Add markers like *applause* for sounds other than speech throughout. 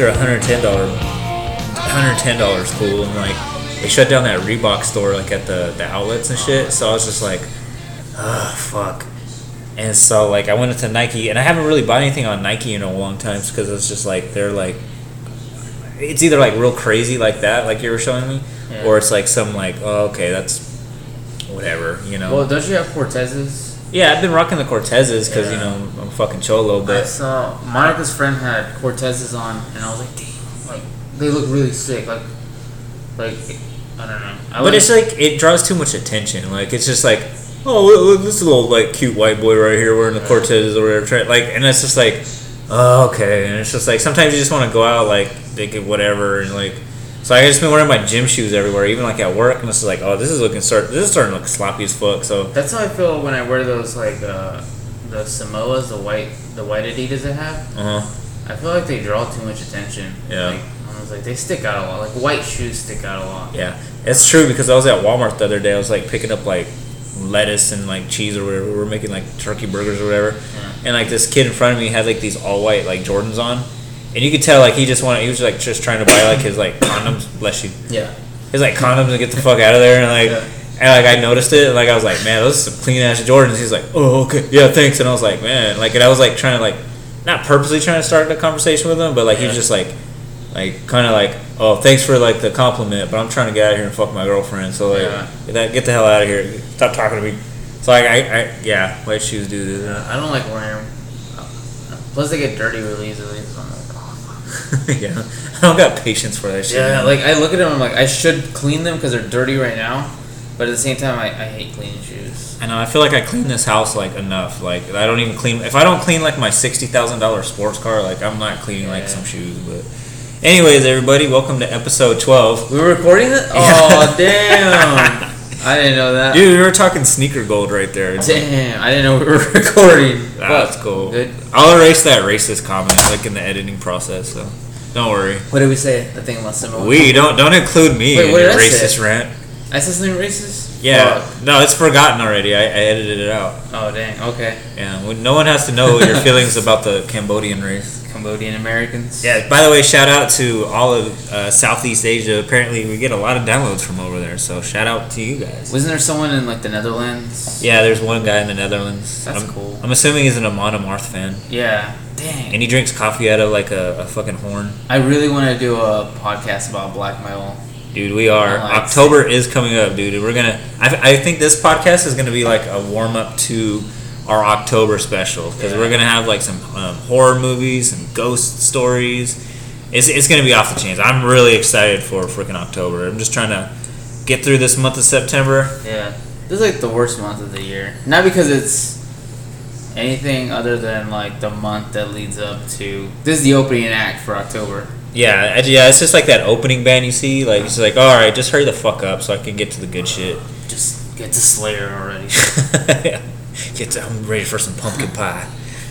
they're $110. $110 cool. And like, they shut down that Reebok store like at the, the outlets and shit. So I was just like, oh, fuck. And so like I went into Nike, and I haven't really bought anything on Nike in a long time because it's just like they're like, it's either like real crazy like that, like you were showing me, Yeah. or it's like some like, oh okay, that's whatever, you know. Well, don't you have Cortezes? Yeah, I've been rocking the Cortezes because you know I'm fucking cholo, But I saw Monica's friend had Cortezes on, and I was like, damn, like they look really sick. Like, like I don't know. I but like- it's like it draws too much attention. Like it's just like, oh look, this little like cute white boy right here wearing the Cortezes or whatever. Like, and it's just like, oh okay, and it's just like sometimes you just want to go out like thinking whatever and like. So I just been wearing my gym shoes everywhere, even like at work, and it's like, oh, this is looking start. This is starting to look sloppy as fuck. So That's how I feel when I wear those like uh, the Samoas, the white, the white Adidas I have. uh huh. I feel like they draw too much attention. Yeah. Like, I was like, they stick out a lot. Like white shoes stick out a lot. Yeah, it's true because I was at Walmart the other day. I was like picking up like lettuce and like cheese or whatever. We were making like turkey burgers or whatever, Yeah. and like this kid in front of me had like these all white like Jordans on, and you could tell like he just wanted. He was like just trying to buy like his like condoms. Bless you. Yeah. His like condoms and get the fuck out of there and like. Yeah. And like I noticed it, and like I was like, man, those are some clean ass Jordans. He's like, oh okay, yeah, thanks. And I was like, man, like, and I was like trying to like, not purposely trying to start the conversation with him, but like he was just like, like kind of like, oh, thanks for like the compliment, but I'm trying to get out of here and fuck my girlfriend. So like, Yeah. get, that, get the hell out of here. Stop talking to me. So like, I, I yeah, white shoes do that. I don't like wearing them. Plus, they get dirty really easily. So. *laughs* yeah, I don't got patience for that shit. Yeah, like I look at them, I'm like, I should clean them because they're dirty right now. But at the same time, I, I hate cleaning shoes. I know. I feel like I clean this house like enough. Like I don't even clean. If I don't clean like my sixty thousand dollars sports car, like I'm not cleaning like some shoes. But, anyways, everybody, welcome to episode twelve. We're recording it? *laughs* Oh, damn. I didn't know that. Dude, we were talking sneaker gold right there. Damn, I didn't know we were *laughs* recording. That's cool. Good. I'll erase that racist comment like in the editing process. So don't worry. What did we say? The thing about Samoa? We don't don't include me Wait, in your racist rant. I said something racist? Yeah, Fuck. no, it's forgotten already. I, I edited it out. Oh, dang. Okay. Yeah, well, no one has to know your *laughs* feelings about the Cambodian race. Cambodian Americans. Yeah. By the way, shout out to all of uh, Southeast Asia. Apparently, we get a lot of downloads from over there. So shout out to you guys. Wasn't there someone in like the Netherlands? Yeah, there's one guy in the Netherlands. That's I'm, cool. I'm assuming he's an Amon Amarth fan, Yeah. Dang. and he drinks coffee out of like a, a fucking horn. I really want to do a podcast about black metal. Dude, we are. Like October is coming up, dude. We're gonna. I, I think this podcast is gonna be like a warm up to our October special because Yeah. we're gonna have like some um, horror movies and ghost stories. It's, it's gonna be off the chains. I'm really excited for freaking October. I'm just trying to get through this month of September. Yeah. This is like the worst month of the year. Not because it's anything other than like the month that leads up to. This is the opening act for October. Yeah, yeah. It's just like that opening band you see. Like it's like, all right, just hurry the fuck up so I can get to the good shit. Just get to Slayer already. *laughs* get to, I'm ready for some pumpkin pie.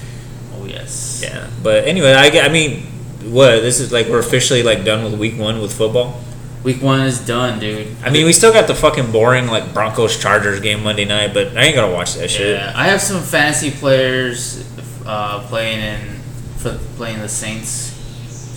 *laughs* oh, yes. Yeah, but anyway, I, I mean, what this is like we're officially like done with week one with football. Week one is done, dude. I mean, we still got the fucking boring like Broncos Chargers game Monday night, but I ain't gonna watch that shit. Yeah, I have some fantasy players uh, playing in for playing the Saints.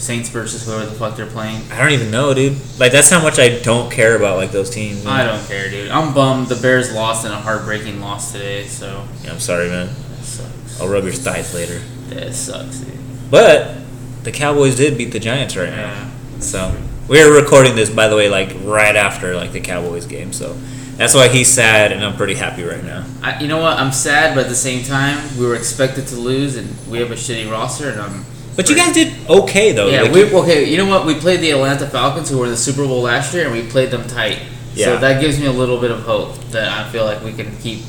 Saints versus whoever the fuck they're playing. I don't even know, dude. Like that's how much I don't care about like those teams. I don't care, dude. I'm bummed. The Bears lost in a heartbreaking loss today, so Yeah, I'm sorry, man. that sucks. I'll rub your thighs later. That sucks, dude. But the Cowboys did beat the Giants right now, so we're recording this by the way, like right after like the Cowboys game. So that's why he's sad, and I'm pretty happy right now. I, you know what? I'm sad, but at the same time, we were expected to lose, and we have a shitty roster, and I'm. But you guys did okay though. Yeah, Like, we okay. You know what? We played the Atlanta Falcons, who were in the Super Bowl last year, and we played them tight. Yeah. So that gives me a little bit of hope that I feel like we can keep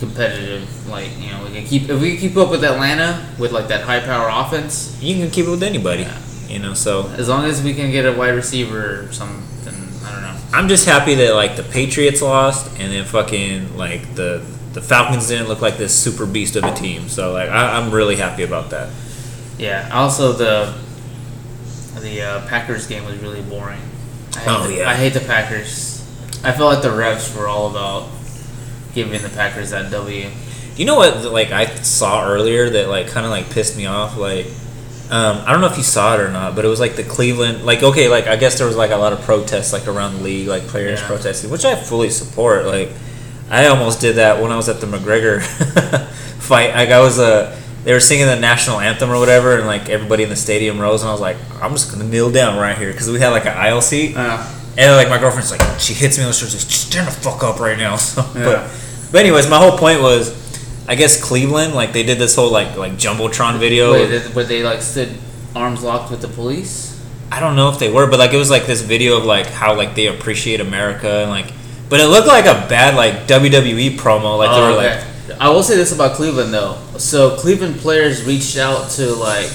competitive. Like you know, we can keep if we keep up with Atlanta with like that high power offense. you can keep it with anybody. Yeah. You know, so As long as we can get a wide receiver or something, I don't know. I'm just happy that like the Patriots lost and then fucking like the the Falcons didn't look like this super beast of a team. So like I, I'm really happy about that. Yeah. Also, the the uh, Packers game was really boring. I hate Oh, the, yeah. I hate the Packers. I felt like the refs were all about giving the Packers that W. You know what? Like I saw earlier that like kind of like pissed me off. Like um, I don't know if you saw it or not, but it was like the Cleveland. Like okay, like I guess there was like a lot of protests like around the league, like players Yeah. protesting, which I fully support. Like I almost did that when I was at the McGregor *laughs* fight. Like I was Uh, they were singing the national anthem or whatever, and like everybody in the stadium rose, and I was like, I'm just gonna kneel down right here because we had like an aisle seat. Uh, And like my girlfriend's like, she hits me on the shoulder, like, just stand the fuck up right now. *laughs* So, Yeah. but, but anyways, my whole point was, I guess Cleveland, like they did this whole like like jumbotron video. wait, did, were they like stood arms locked with the police? I don't know if they were, but like it was like this video of like how like they appreciate America and like, but it looked like a bad like WWE promo. Like they Oh, were like, okay. I will say this about Cleveland though. So Cleveland players reached out to like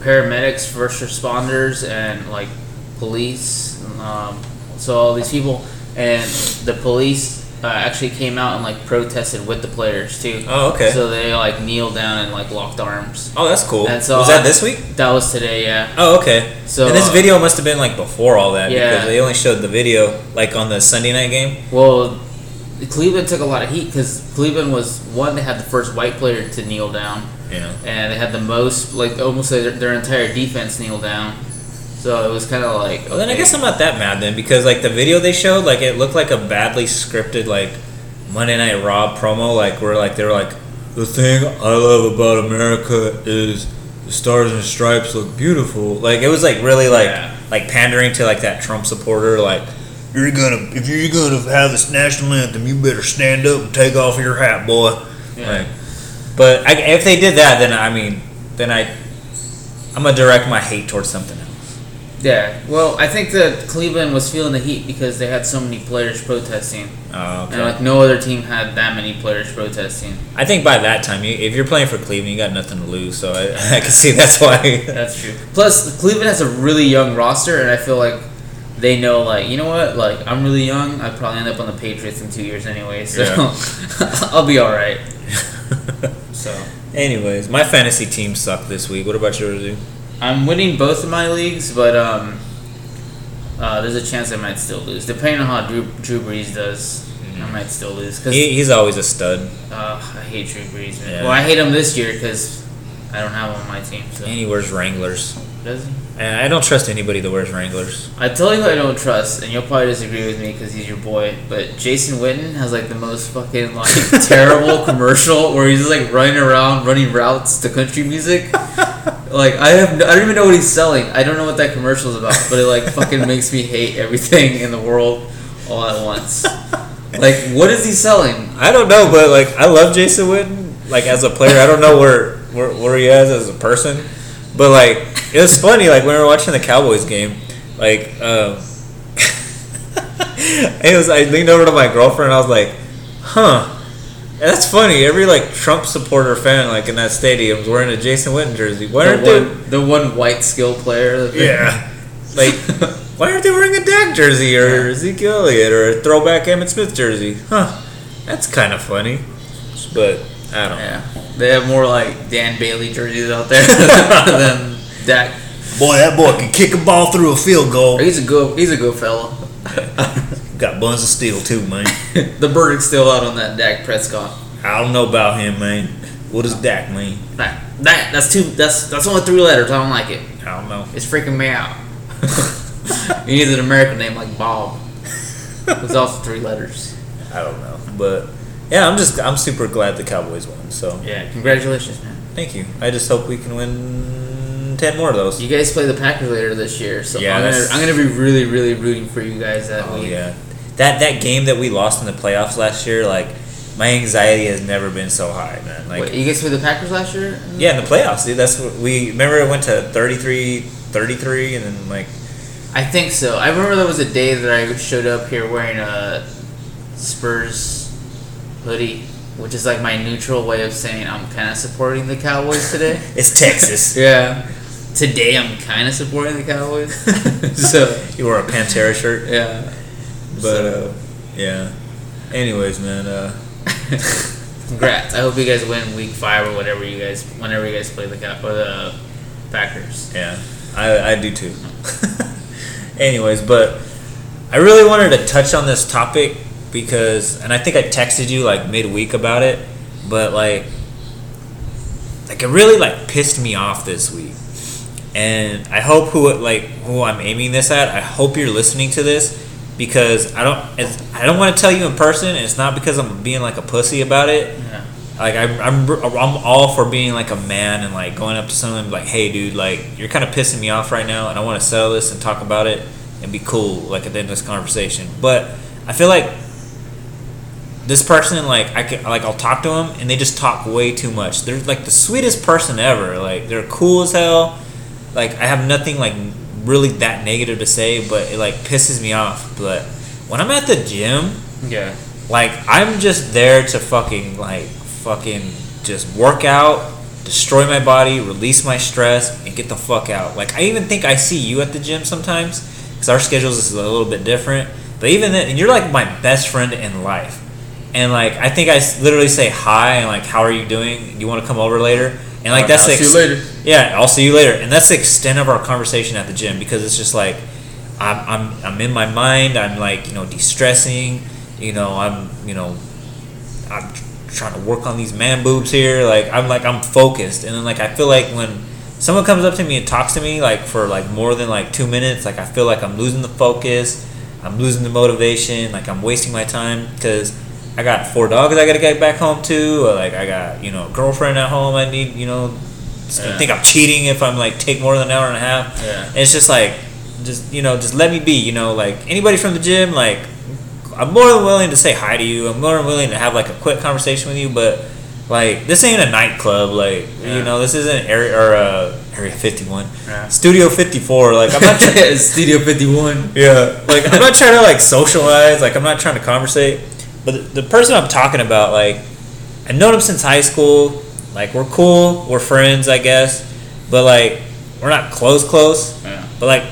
paramedics, first responders, and like police. Um, so all these people, and the police uh, actually came out and like protested with the players too. Oh, okay. So they like kneeled down and like locked arms. oh, that's cool. And so was that this week? That was today, yeah. Oh, okay. So, and this uh, video must have been like before all that Yeah. because they only showed the video like on the Sunday night game. Well, Cleveland took a lot of heat because Cleveland was one. They had the first white player to kneel down. Yeah. and they had the most like almost their, their entire defense kneel down. So it was kind of like. Well, then I guess I'm not that mad then because like the video they showed, like it looked like a badly scripted like Monday Night Raw promo, like where like they were like, the thing I love about America is the stars and stripes look beautiful. Like it was like really like Yeah. like pandering to like that Trump supporter, like you're gonna if you're gonna have this national anthem, you better stand up and take off your hat, boy. Yeah. Like, but I, if they did that, then I mean, then I I'm gonna direct my hate towards something else. Yeah, well, I think that Cleveland was feeling the heat because they had so many players protesting, Oh, okay. and like no other team had that many players protesting. I think by that time, you, if you're playing for Cleveland, you got nothing to lose. So I, *laughs* I can see that's why. That's true. Plus, Cleveland has a really young roster, and I feel like they know, like, you know what? Like, I'm really young. I probably end up on the Patriots in two years anyway, so *laughs* I'll be all right. *laughs* So Anyways, my fantasy team sucked this week. What about yours? dude? I'm winning both of my leagues, but um, uh, there's a chance I might still lose, depending on how Drew, Drew Brees does. I might still lose because He, he's always a stud, uh, I hate Drew Brees. Man. Yeah. Well, I hate him this year because I don't have him on my team. So and he wears Wranglers. does he? And I don't trust anybody that wears Wranglers. I tell you who I don't trust, and you'll probably disagree with me because he's your boy. But Jason Witten has like the most fucking like *laughs* terrible commercial where he's just like running around, running routes to country music. *laughs* Like I have, no, I don't even know what he's selling. I don't know what that commercial is about, but it like fucking *laughs* makes me hate everything in the world all at once. Like, what is he selling? I don't know, but like I love Jason Witten. Like as a player, I don't know where where, where he is as a person, but like it was funny. Like when we were watching the Cowboys game, like um, *laughs* it was. I leaned over to my girlfriend. and I was like, "Huh." That's funny. Every like Trump supporter fan, like in that stadium, is wearing a Jason Witten jersey. Why The aren't they? one, the one white skill player. Yeah. *laughs* Like, why aren't they wearing a Dak jersey or Ezekiel Elliott or a throwback Emmitt Smith jersey? Huh. That's kind of funny. But, I don't know. Yeah, they have more like Dan Bailey jerseys out there *laughs* than Dak. Boy, that boy can kick a ball through a field goal. He's a good. He's a good fella. *laughs* Got buns of steel, too, man. *laughs* the verdict's still out on that Dak Prescott. I don't know about him, man. What does Dak mean? That, that that's two. That's that's only three letters. I don't like it. I don't know. It's freaking me out. *laughs* you need an American name like Bob. It's also three letters. I don't know. But, yeah, I'm just, I'm super glad the Cowboys won. So, Yeah, congratulations, man. thank you. I just hope we can win 10 more of those. You guys play the Packers later this year, so Yeah, I'm gonna I'm gonna be really really rooting for you guys that Oh week. yeah, that that game that we lost in the playoffs last year, like my anxiety has never been so high, man. Like Wait, you guys played the Packers last year? yeah, in the playoffs, dude. That's what we remember. It went to 33, 33, and then like I think so. I remember there was a day that I showed up here wearing a Spurs hoodie, which is like my neutral way of saying I'm kind of supporting the Cowboys today. *laughs* it's Texas. yeah. Today I'm kind of supporting the Cowboys. *laughs* so, you wore a Pantera shirt, yeah. but uh, yeah. Anyways, man. Uh, *laughs* Congrats. I hope you guys win week 5 or whatever you guys whenever you guys play the Cow- or the Packers. yeah, I I do too. *laughs* Anyways, but I really wanted to touch on this topic because, and I think I texted you like midweek about it. but like like it really like pissed me off this week and i hope who like who i'm aiming this at i hope you're listening to this because i don't i don't want to tell you in person and it's not because i'm being like a pussy about it. Yeah. like I'm, I'm, I'm all for being like a man and like going up to someone and be like hey dude like you're kind of pissing me off right now and i want to settle this and talk about it and be cool like at the end of this conversation. But i feel like this person like i can like i'll talk to them and they just talk way too much. They're like the sweetest person ever. Like they're cool as hell like i have nothing like really that negative to say but it like pisses me off but when i'm at the gym Yeah. like I'm just there to fucking like fucking just work out, destroy my body, release my stress, and get the fuck out. Like I even think I see you at the gym sometimes because our schedules is a little bit different. But even then, and you're like my best friend in life. And like I think I literally say hi and like how are you doing? You want to come over later? And like that's I'll the see you later. yeah, I'll see you later. And that's the extent of our conversation at the gym because it's just like I'm I'm I'm in my mind. I'm like you know de-stressing. You know I'm you know I'm trying to work on these man boobs here. Like I'm like I'm focused, and then like I feel like when someone comes up to me and talks to me like for like more than like two minutes, like I feel like I'm losing the focus. I'm losing the motivation. Like I'm wasting my time because I got four dogs I gotta get back home to. Or like I got you know a girlfriend at home. I need you know. Yeah. I think I'm cheating if I'm like take more than an hour and a half. Yeah. And it's just like, just you know, just let me be. You know, like anybody from the gym, like I'm more than willing to say hi to you. I'm more than willing to have like a quick conversation with you. But like this ain't a nightclub. Like Yeah. you know, this isn't area or uh, area 51, Yeah. Studio 54. Like I'm not. *laughs* Try- Studio 51. yeah. Like I'm not trying to like socialize. Like I'm not trying to conversate. But the, person I'm talking about, like I've known him since high school. Like we're cool. We're friends, I guess. But like we're not close, close. Yeah. But like,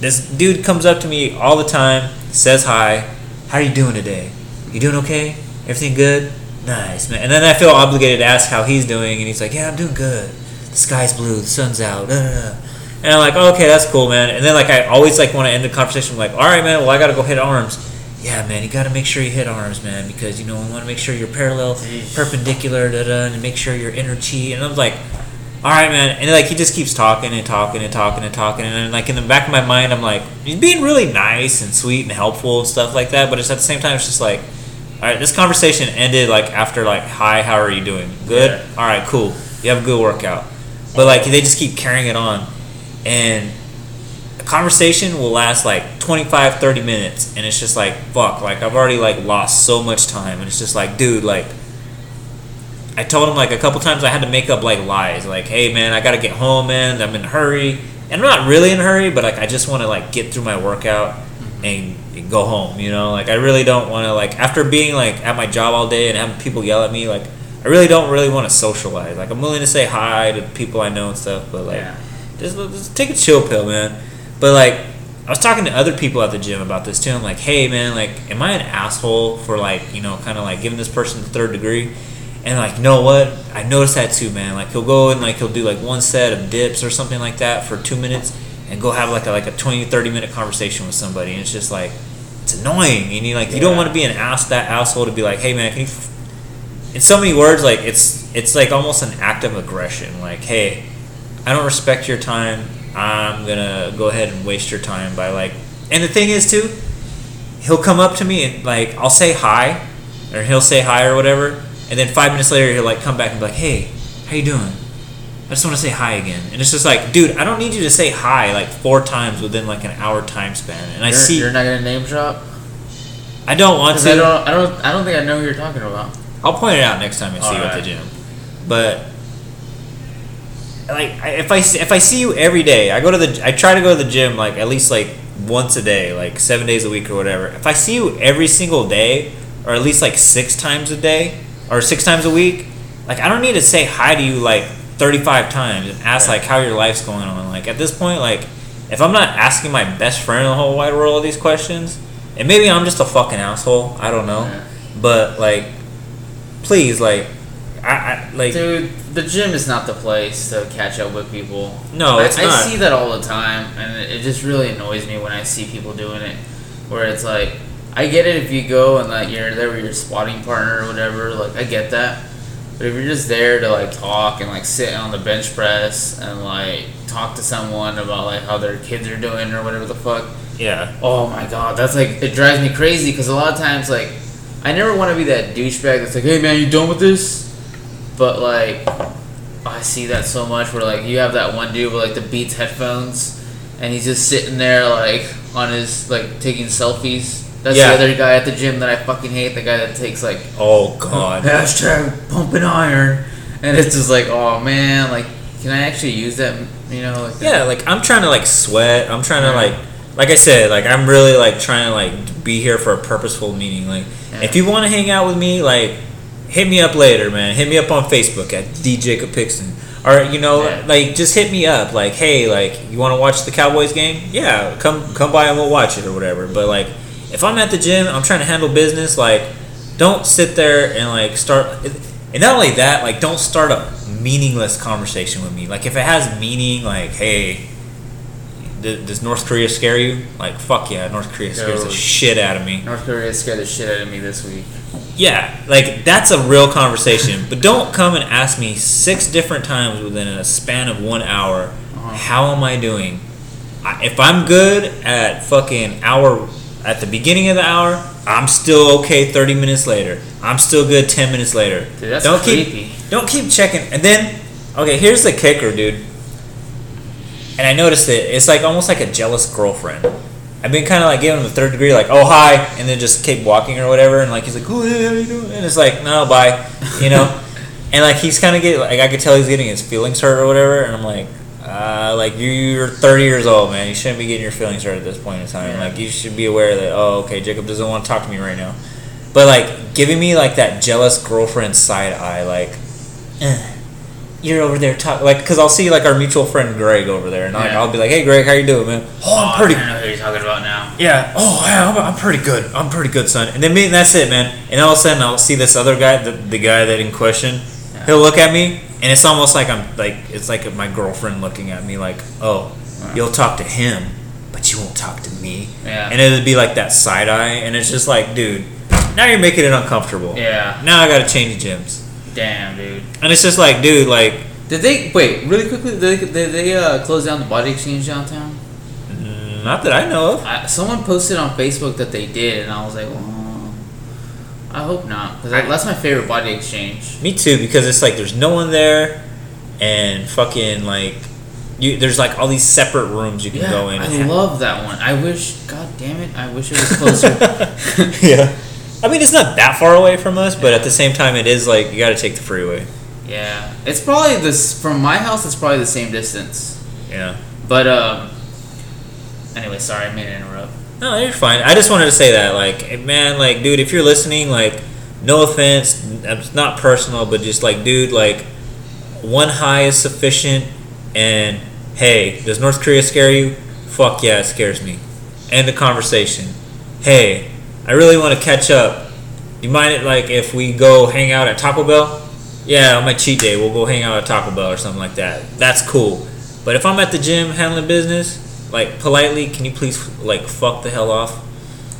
this dude comes up to me all the time, says hi. How are you doing today? You doing okay? Everything good? Nice, man. And then I feel obligated to ask how he's doing, and he's like, Yeah, I'm doing good. The sky's blue, the sun's out. da, da, da." And I'm like, okay, that's cool, man. And then like I always like want to end the conversation like, all right, man. Well, I gotta go hit arms. Yeah, man. You gotta make sure you hit arms, man, because you know we want to make sure you're parallel, Jeez. perpendicular, da da, and make sure your inner chi. And I'm like, all right, man. And like he just keeps talking and talking and talking and talking, and then like in the back of my mind, I'm like, he's being really nice and sweet and helpful and stuff like that. But it's at the same time, it's just like, all right, this conversation ended like after like, hi, how are you doing? Good. Yeah. All right, cool. You have a good workout. But like they just keep carrying it on, and a conversation will last like 25 30 minutes and it's just like fuck like i've already like lost so much time and it's just like dude like i told him like a couple times i had to make up like lies like hey man i gotta get home man i'm in a hurry and i'm not really in a hurry but like i just want to like get through my workout mm-hmm. and, and go home you know like i really don't want to like after being like at my job all day and having people yell at me like i really don't really want to socialize like i'm willing to say hi to people i know and stuff but like Yeah. just, just take a chill pill, man. But like, I was talking to other people at the gym about this too. I'm like, hey, man, like, am I an asshole for like, you know, kind of like giving this person the third degree? And like, you know what? I noticed that too, man. Like, he'll go and like he'll do like one set of dips or something like that for two minutes, and go have like a like a 20, 30 minute conversation with somebody, and it's just like, it's annoying. And you like, you don't want to be an ass that asshole to be like, hey, man, can you? F-? In so many words, like it's it's like almost an act of aggression. Like, hey, I don't respect your time. I'm gonna go ahead and waste your time by like. And the thing is too, he'll come up to me and like I'll say hi, or he'll say hi or whatever, and then five minutes later he'll like come back and be like, "Hey, how you doing? I just want to say hi again." And it's just like, dude, I don't need you to say hi like four times within like an hour time span. And I You're, see, you're not gonna name drop. I don't want to. I don't. I don't. I don't think I know who you're talking about. I'll point it out next time I see you at the gym. But like if I see- if I see you every day, I go to the I try to go to the gym like at least like once a day, like 7 days a week or whatever. If I see you every single day or at least like 6 times a day or 6 times a week, like I don't need to say hi to you like 35 times and ask like how your life's going on. Like at this point like if I'm not asking my best friend in the whole wide world these questions, and maybe I'm just a fucking asshole, I don't know. But like please like I, I like Dude, the gym is not the place to catch up with people. No, I, it's I not. see that all the time, and it, just really annoys me when I see people doing it. Where it's like, I get it if you go and like you're there with your spotting partner or whatever. Like I get that, But if you're just there to like talk and like sit on the bench press and like talk to someone about like how their kids are doing or whatever the fuck, Yeah. oh my god, that's like it drives me crazy because a lot of times like I never want to be that douchebag that's like, hey man, you done with this? But like I see that so much where like you have that one dude with like the Beats headphones and he's just sitting there like on his like taking selfies. That's Yeah. the other guy at the gym that I fucking hate. The guy that takes like Oh God. hashtag pumping iron, and it's just like, oh man, like can I actually use that? You know, like Yeah, like I'm trying to like sweat. I'm trying to like, like I said, like I'm really like trying to like be here for a purposeful meeting. Like, Yeah. if you want to hang out with me, like, hit me up later, man. Hit me up on Facebook at D Jacob or you know, Yeah. like just hit me up. Like, hey, like you want to watch the Cowboys game? Yeah, come come by and we'll watch it or whatever. But like, if I'm at the gym, I'm trying to handle business. Like, don't sit there and like start. And not only that, like, don't start a meaningless conversation with me. Like, if it has meaning, like, hey, th- does North Korea scare you? Like, fuck yeah, North Korea scares the shit out of me. North Korea scared the shit out of me this week. Yeah, like that's a real conversation. but don't come and ask me six different times within a span of one hour. Uh-huh. How am I doing? I, if I'm good at fucking hour at the beginning of the hour, I'm still okay. Thirty minutes later, I'm still good. Ten minutes later, Dude, that's don't creepy. keep don't keep checking. And then, okay, here's the kicker, dude. And I noticed it. It's like almost like a jealous girlfriend. I've been kind of like giving him a third degree, like, oh hi, and then just keep walking or whatever, and like he's like, oh how you doing? And it's like, no, bye, you know. *laughs* and like he's kind of getting, like I could tell he's getting his feelings hurt or whatever, and I'm like, uh, like you- you're 30 years old, man. You shouldn't be getting your feelings hurt at this point in time. Yeah. Like you should be aware that, oh, okay, Jacob doesn't want to talk to me right now. But like giving me like that jealous girlfriend side eye, like, eh, you're over there talking, like, cause I'll see like our mutual friend Greg over there, and like, Yeah. I'll be like, hey Greg, how you doing, man? Oh, I'm oh, pretty. I know who you're talking about now. Yeah. Oh, yeah, I'm, I'm pretty good. I'm pretty good, son. And then me, and that's it, man. And all of a sudden, I'll see this other guy, the, the guy that in question. Yeah. He'll look at me, and it's almost like I'm like it's like my girlfriend looking at me, like, oh, Wow. you'll talk to him, but you won't talk to me. Yeah. And it'd be like that side eye, and it's just like, dude, now you're making it uncomfortable. Yeah. Now I gotta change gyms, Damn, dude. and it's just like, dude, like, Did they wait really quickly? Did they, did they uh, close down the body exchange downtown? not that I know of. I, someone posted on Facebook that they did, and I was like, oh, I hope not, because that's my favorite body exchange. Me too, because it's like there's no one there, and fucking like, you there's like all these separate rooms you can Yeah, go in. I love that one. I wish, god damn it, I wish it was closer. *laughs* yeah, I mean it's not that far away from us, but at the same time it is like you got to take the freeway. yeah, it's probably this from my house. It's probably the same distance. Yeah. But um, anyway, sorry, I made an interrupt. No, you're fine. I just wanted to say that, like, eh, man, like, dude, if you're listening, like, no offense, it's not personal, but just like, dude, like, one high is sufficient, and hey, does North Korea scare you? Fuck yeah, it scares me. End the conversation. Hey, I really want to catch up. You mind it, like, if we go hang out at Taco Bell? Yeah, on my cheat day, we'll go hang out at Taco Bell or something like that. That's cool. But if I'm at the gym handling business, like politely, can you please like fuck the hell off?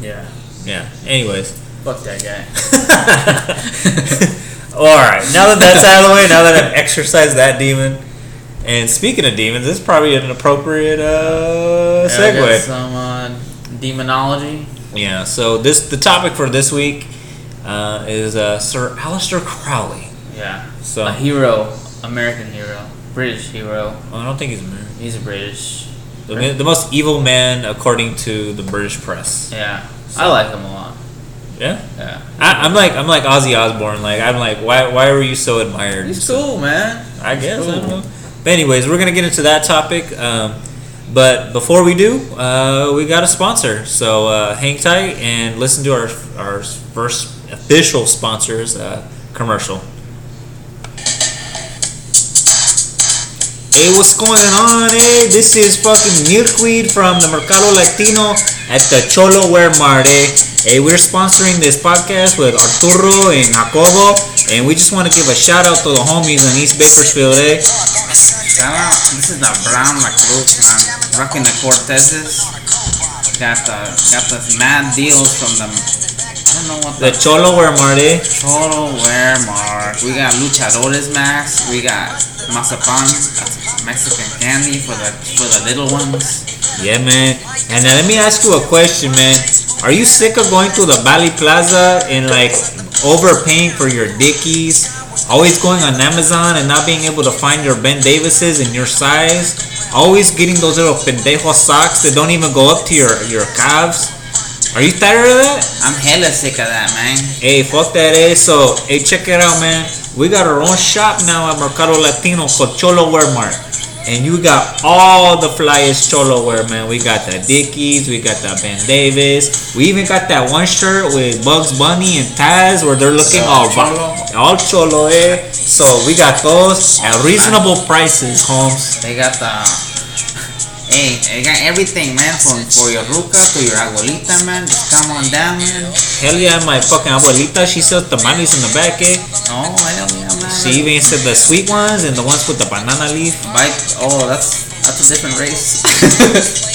Yeah, Yeah. Anyways. fuck that guy. *laughs* *laughs* All right. Now that that's out of the way, now that I've exercised that demon, and speaking of demons, this is probably an appropriate uh, Yeah, segue. some uh, demonology. Yeah. So this the topic for this week uh, is uh, Sir Aleister Crowley. Yeah, So a hero, American hero, British hero. well, I don't think he's American. He's a British. The, the most evil man according to the British press. Yeah, I like him a lot. Yeah. Yeah, I, I'm like I'm like Ozzy Osbourne. Like I'm like why why were you so admired? he's cool, man. I guess. I don't Cool. know. But anyways, we're gonna get into that topic. Um, but before we do, uh, we got a sponsor. So uh, hang tight and listen to our our first official sponsors uh, commercial. Hey, what's going on? Hey, this is fucking Milkweed from the Mercado Latino at the Cholo Wear Mart. Eh? Hey, we're sponsoring this podcast with Arturo and Jacobo, and we just want to give a shout out to the homies in East Bakersfield. Eh? Shout out, this is the Brown McLuth, man. Rocking the Cortezes. Got the got the mad deals from the don't know what The Cholo Wear Mart, eh? Cholo Wear Mart. We got Luchadores Max. We got Mazapan. That's Mexican candy for the for the little ones. Yeah, man. And now let me ask you a question, man. Are you sick of going to the Valley Plaza and like overpaying for your Dickies? Always going on Amazon and not being able to find your Ben Davises in your size? Always getting those little pendejo socks that don't even go up to your, your calves? Are you tired of that? I'm hella sick of that, man. Hey, fuck that, eh? So, hey, check it out, man. We got our own shop now at Mercado Latino called Cholo Wear Mart. And you got all the flyest cholo wear, man. We got the Dickies, we got the Ben Davis. We even got that one shirt with Bugs Bunny and Taz where they're looking all cholo. all cholo, eh? So we got those at reasonable prices, Holmes. They got the. Hey, I got everything, man. From for your ruca to your abuelita, man. Just come on down, man. Hell yeah, my fucking abuelita, she sells tamales in the back, eh? Oh hell yeah, man. She even said the sweet ones and the ones with the banana leaf. Bite. Oh, that's that's a different race. *laughs*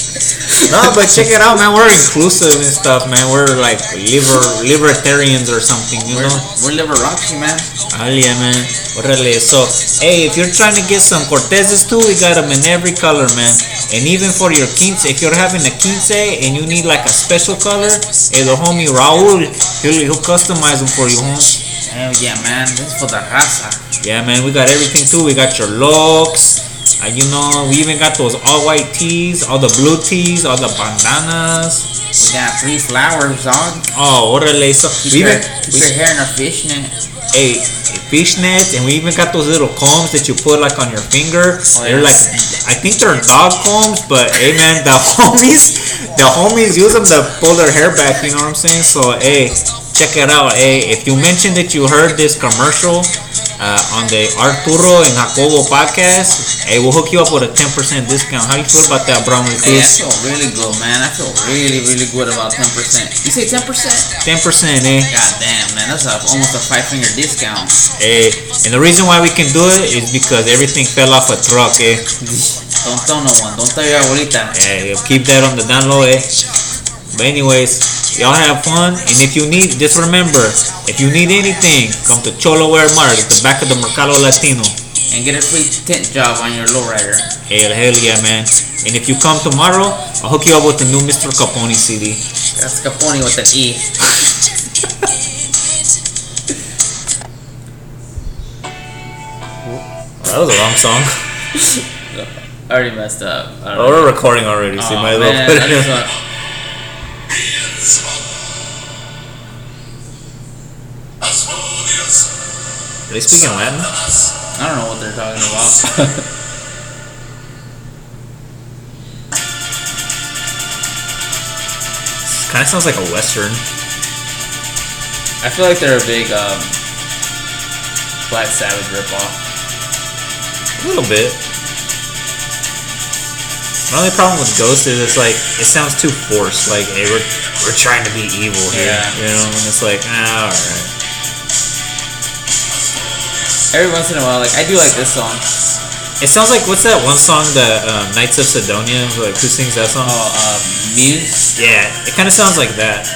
No, but check it out, man. We're inclusive and stuff, man. We're like liber libertarians or something, you we're, know? we're Liberace, man. Oh yeah, man. Órale. So, hey, if you're trying to get some Cortezes too, we got them in every color, man. And even for your quince, if you're having a quince and you need like a special color, hey, the homie Raul, he'll, he'll customize them for you, home. Hell yeah, man. This is for the raza. Yeah, man. We got everything too. We got your looks. Uh, you know, we even got those all white tees, all the blue tees, all the bandanas. We got three flowers, on. Oh, órale. So, Keep, we your, even, keep we, your hair in a fishnet. hey, fishnets, and we even got those little combs that you put like on your finger. Oh, they're yeah. like, I think they're dog combs, but hey man, the *laughs* homies, the homies use them to pull their hair back. You know what I'm saying? So hey, check it out. Hey, if you mentioned that you heard this commercial uh, on the Arturo and Jacobo podcast, hey, we'll hook you up with a 10% discount. How you feel about that, Bromley Hey, I feel really good, man. I feel really, really good about 10%. You say 10%? 10%, eh? God damn, man. That's a, almost a five finger discount. Hey, and the reason why we can do it is because everything fell off a truck, eh? *laughs* Don't tell no one. Don't tell your abuelita. Yeah, keep that on the down low, eh? But anyways, y'all have fun, and if you need, just remember, if you need anything, come to Cholo Wear Mart at the back of the Mercado Latino. And get a free tint job on your lowrider. Hell, hell yeah, man. And if you come tomorrow, I'll hook you up with the new Mr. Capone CD. That's Capone with an E. *laughs* that was a long song. *laughs* I already messed up. I Oh, we're recording already, so you Aw, might as well man, put I it in. Are they speaking Latin? I don't know what they're talking about. *laughs* This kind of sounds like a western. I feel like they're a big um, Black Sabbath ripoff. A little bit. My only problem with Ghost is it's like it sounds too forced. Like, hey, we're we're trying to be evil here, Yeah. you know, and it's like, ah, all right. Every once in a while, like I do like this song. It sounds like what's that one song, the um, Knights of Cydonia? Like, who sings that song? Oh, um, Muse. Yeah, it kind of sounds like that.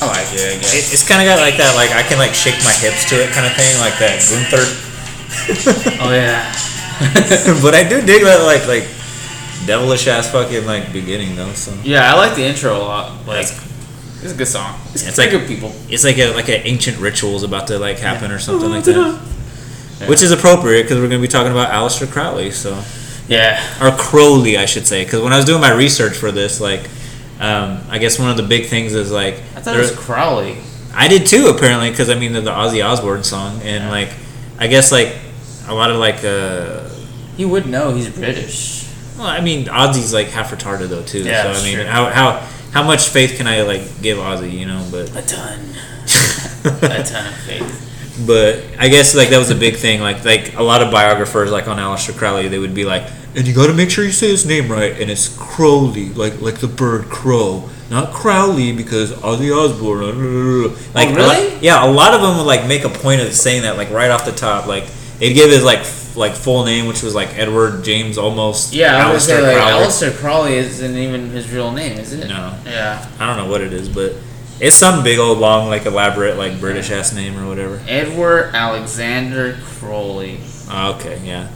I like it. I guess. It, it's kind of got like that, like I can like shake my hips to it kind of thing, like that Gunther. Oh yeah. *laughs* but I do dig that like like devilish ass fucking like beginning though. So yeah, I like the intro a lot. Like, That's- it's a good song. It's, It's like- good people. it's like a like an ancient ritual is about to like happen or something like that. Which is appropriate because we're gonna be talking about Aleister Crowley, so Yeah. or Crowley, I should say. Because when I was doing my research for this, like, um, I guess one of the big things is like I thought it was Crowley. I did too, apparently, because I mean the, the Ozzy Osbourne song, and Yeah. like I guess like a lot of like uh, You would know he's British. well, I mean Ozzy's like half retarded though too. Yeah, so I mean, true. how how how much faith can I like give Ozzy, you know? But A ton. a ton of faith. *laughs* but I guess like that was a big thing. Like like a lot of biographers like on Aleister Crowley, they would be like, and you got to make sure you say his name right, and it's Crowley, like like the bird crow, not Crowley because Ozzy Osbourne. *laughs* Like a lot- really? yeah, a lot of them would like make a point of saying that like right off the top, like They'd give his like f- like full name, which was like Edward James almost. Yeah, I was gonna say like Crowley. Aleister Crowley isn't even his real name, is it? No. Yeah. I don't know what it is, but it's some big old long like elaborate like British ass name or whatever. Edward Alexander Crowley. Oh, okay, yeah.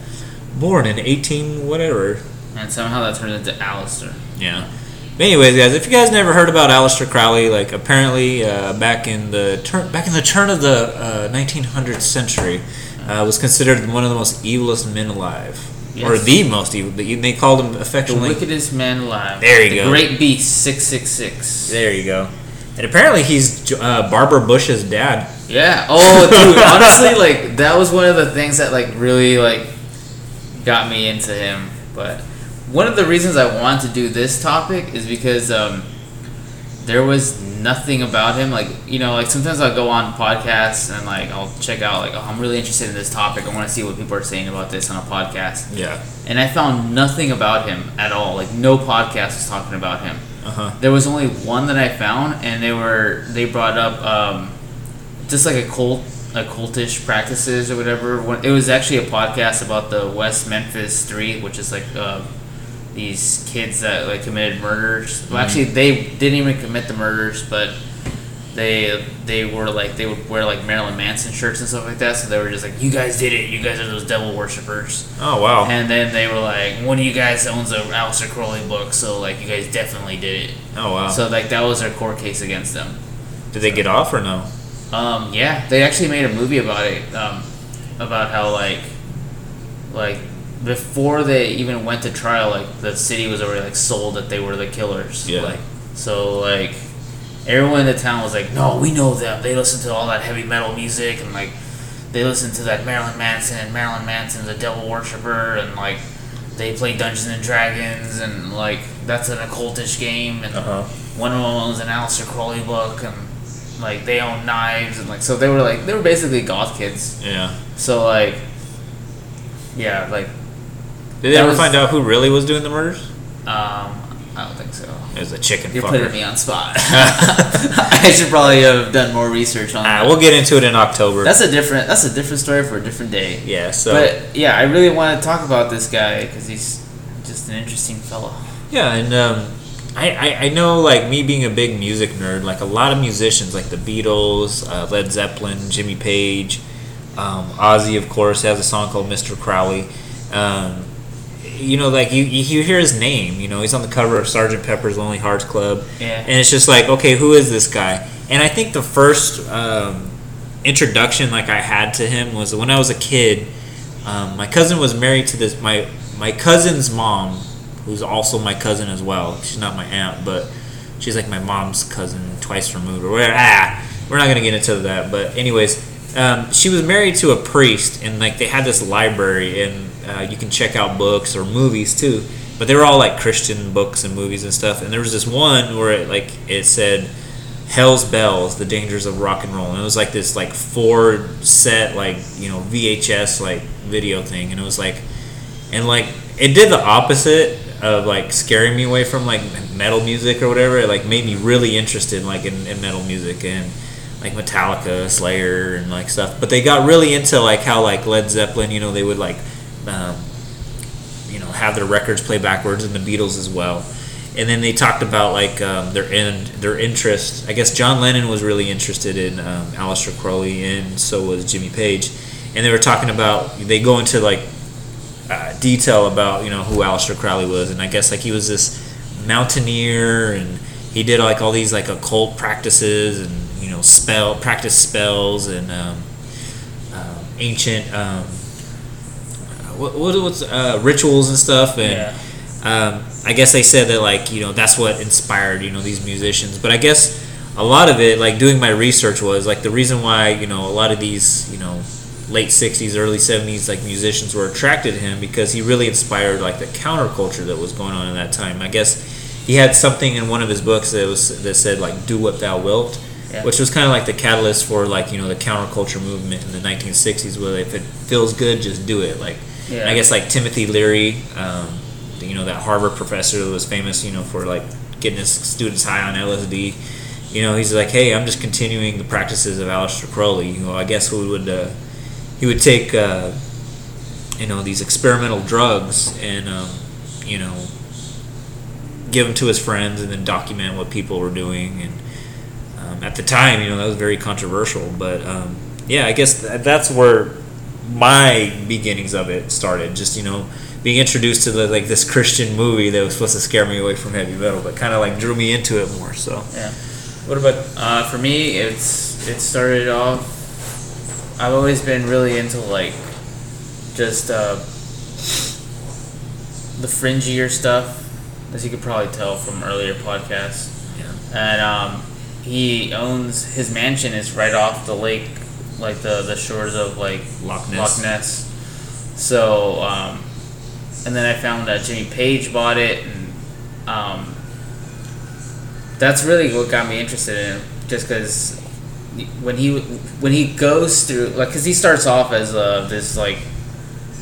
Born in eighteen whatever. And somehow that turned into Aleister. Yeah. But anyways, guys, if you guys never heard about Aleister Crowley, like apparently uh, back in the turn back in the turn of the uh, 1900th century, uh, was considered one of the most evilest men alive, or the most evil. They called him effectively The wickedest man alive. There you the go. Great Beast six six six. There you go. And apparently he's uh, Barbara Bush's dad. Yeah. Oh, dude. *laughs* honestly, like that was one of the things that like really like got me into him. But one of the reasons I wanted to do this topic is because um, there was nothing about him. Like you know, like sometimes I'll go on podcasts and like I'll check out like oh, I'm really interested in this topic. I want to see what people are saying about this on a podcast. Yeah. And I found nothing about him at all. Like no podcast was talking about him. Uh huh. There was only one that I found, and they were they brought up um, just like a cult, a cultish practices or whatever. When- It was actually a podcast about the West Memphis Three, which is like uh, these kids that like committed murders. Well, actually, they didn't even commit the murders, but they they were like they would wear like Marilyn Manson shirts and stuff like that. So they were just like, "You guys did it. You guys are those devil worshippers." Oh wow. And then they were like, "One of you guys owns a Aleister Crowley book, so like you guys definitely did it." Oh wow. So like that was their court case against them. Did they get off or no? Um, yeah, they actually made a movie about it. Um, about how like, like before they even went to trial, like the city was already like sold that they were the killers. Yeah. Like so like everyone in the town was like, no, we know them. They listen to all that heavy metal music and like they listen to that Marilyn Manson and Marilyn Manson's a devil worshiper and like they play Dungeons and Dragons and like that's an occultish game and Uh huh. one of them owns an Aleister Crowley book and like they own knives and like so they were like they were basically goth kids. Yeah. So like yeah, like Did they That ever was- find out who really was doing the murders? um I don't think so. It was a chicken You're fucker. putting me on spot. *laughs* *laughs* I should probably have done more research on Ah, that. we'll get into it in October. That's a different that's a different story for a different day. yeah. So But yeah, I really want to talk about this guy because he's just an interesting fellow. Yeah, and um, I, I, I know like me being a big music nerd, like a lot of musicians like the Beatles, uh, Led Zeppelin, Jimmy Page, um, Ozzy of course has a song called Mr. Crowley. Um, you know, like you, you hear his name. You know, he's on the cover of Sergeant Pepper's Lonely Hearts Club, Yeah. and it's just like, okay, who is this guy? And I think the first um, introduction like I had to him was when I was a kid. Um, my cousin was married to this my my cousin's mom, who's also my cousin as well. She's not my aunt, but she's like my mom's cousin twice removed or whatever. Ah, we're not gonna get into that. But anyways, um, she was married to a priest, and like they had this library, and uh, you can check out books or movies too. But they were all like Christian books and movies and stuff. And there was this one where it like it said Hell's Bells: The Dangers of Rock and Roll, and it was like this like four set like you know VHS like video thing, and it was like, and like it did the opposite of like scaring me away from like metal music or whatever. It like made me really interested like in, in metal music and like Metallica, Slayer, and like stuff. But they got really into like how like Led Zeppelin, you know, they would like. Um, you know have their records play backwards and the Beatles as well. And then they talked about like um, their in, their interest. I guess John Lennon was really interested in um, Aleister Crowley, and so was Jimmy Page. And they were talking about they go into like uh, detail about you know who Aleister Crowley was, and I guess like he was this mountaineer, and he did like all these like occult practices, and you know spell practice spells and um, um, ancient um, what, what what's uh, rituals and stuff, and Yeah. um, I guess they said that like you know that's what inspired you know these musicians. But I guess a lot of it, like doing my research, was like the reason why you know a lot of these you know late '60s, early '70s like musicians were attracted to him because he really inspired like the counterculture that was going on in that time. I guess he had something in one of his books that was that said like "Do what thou wilt." Yeah. Which was kind of like the catalyst for like you know the counterculture movement in the 1960s, where if it feels good, just do it. Like Yeah. I guess like Timothy Leary, um, you know that Harvard professor that was famous, you know, for like getting his students high on LSD. You know, he's like, hey, I'm just continuing the practices of Aleister Crowley. You know, I guess we would uh, he would take uh, you know these experimental drugs and um, you know give them to his friends and then document what people were doing and um, at the time you know that was very controversial but um, yeah i guess th- that's where my beginnings of it started just you know being introduced to the, like this christian movie that was supposed to scare me away from heavy metal but kind of like drew me into it more so Yeah. what about Uh, for me, it's it started off. I've always been really into like just uh, the fringier stuff, as you could probably tell from earlier podcasts. yeah And um, he owns his mansion is right off the lake, like the the shores of like Loch Ness. Loch Ness. So, um, and then I found that Jimmy Page bought it, and um, that's really what got me interested in it. Just because when he when he goes through like, because he starts off as uh, this like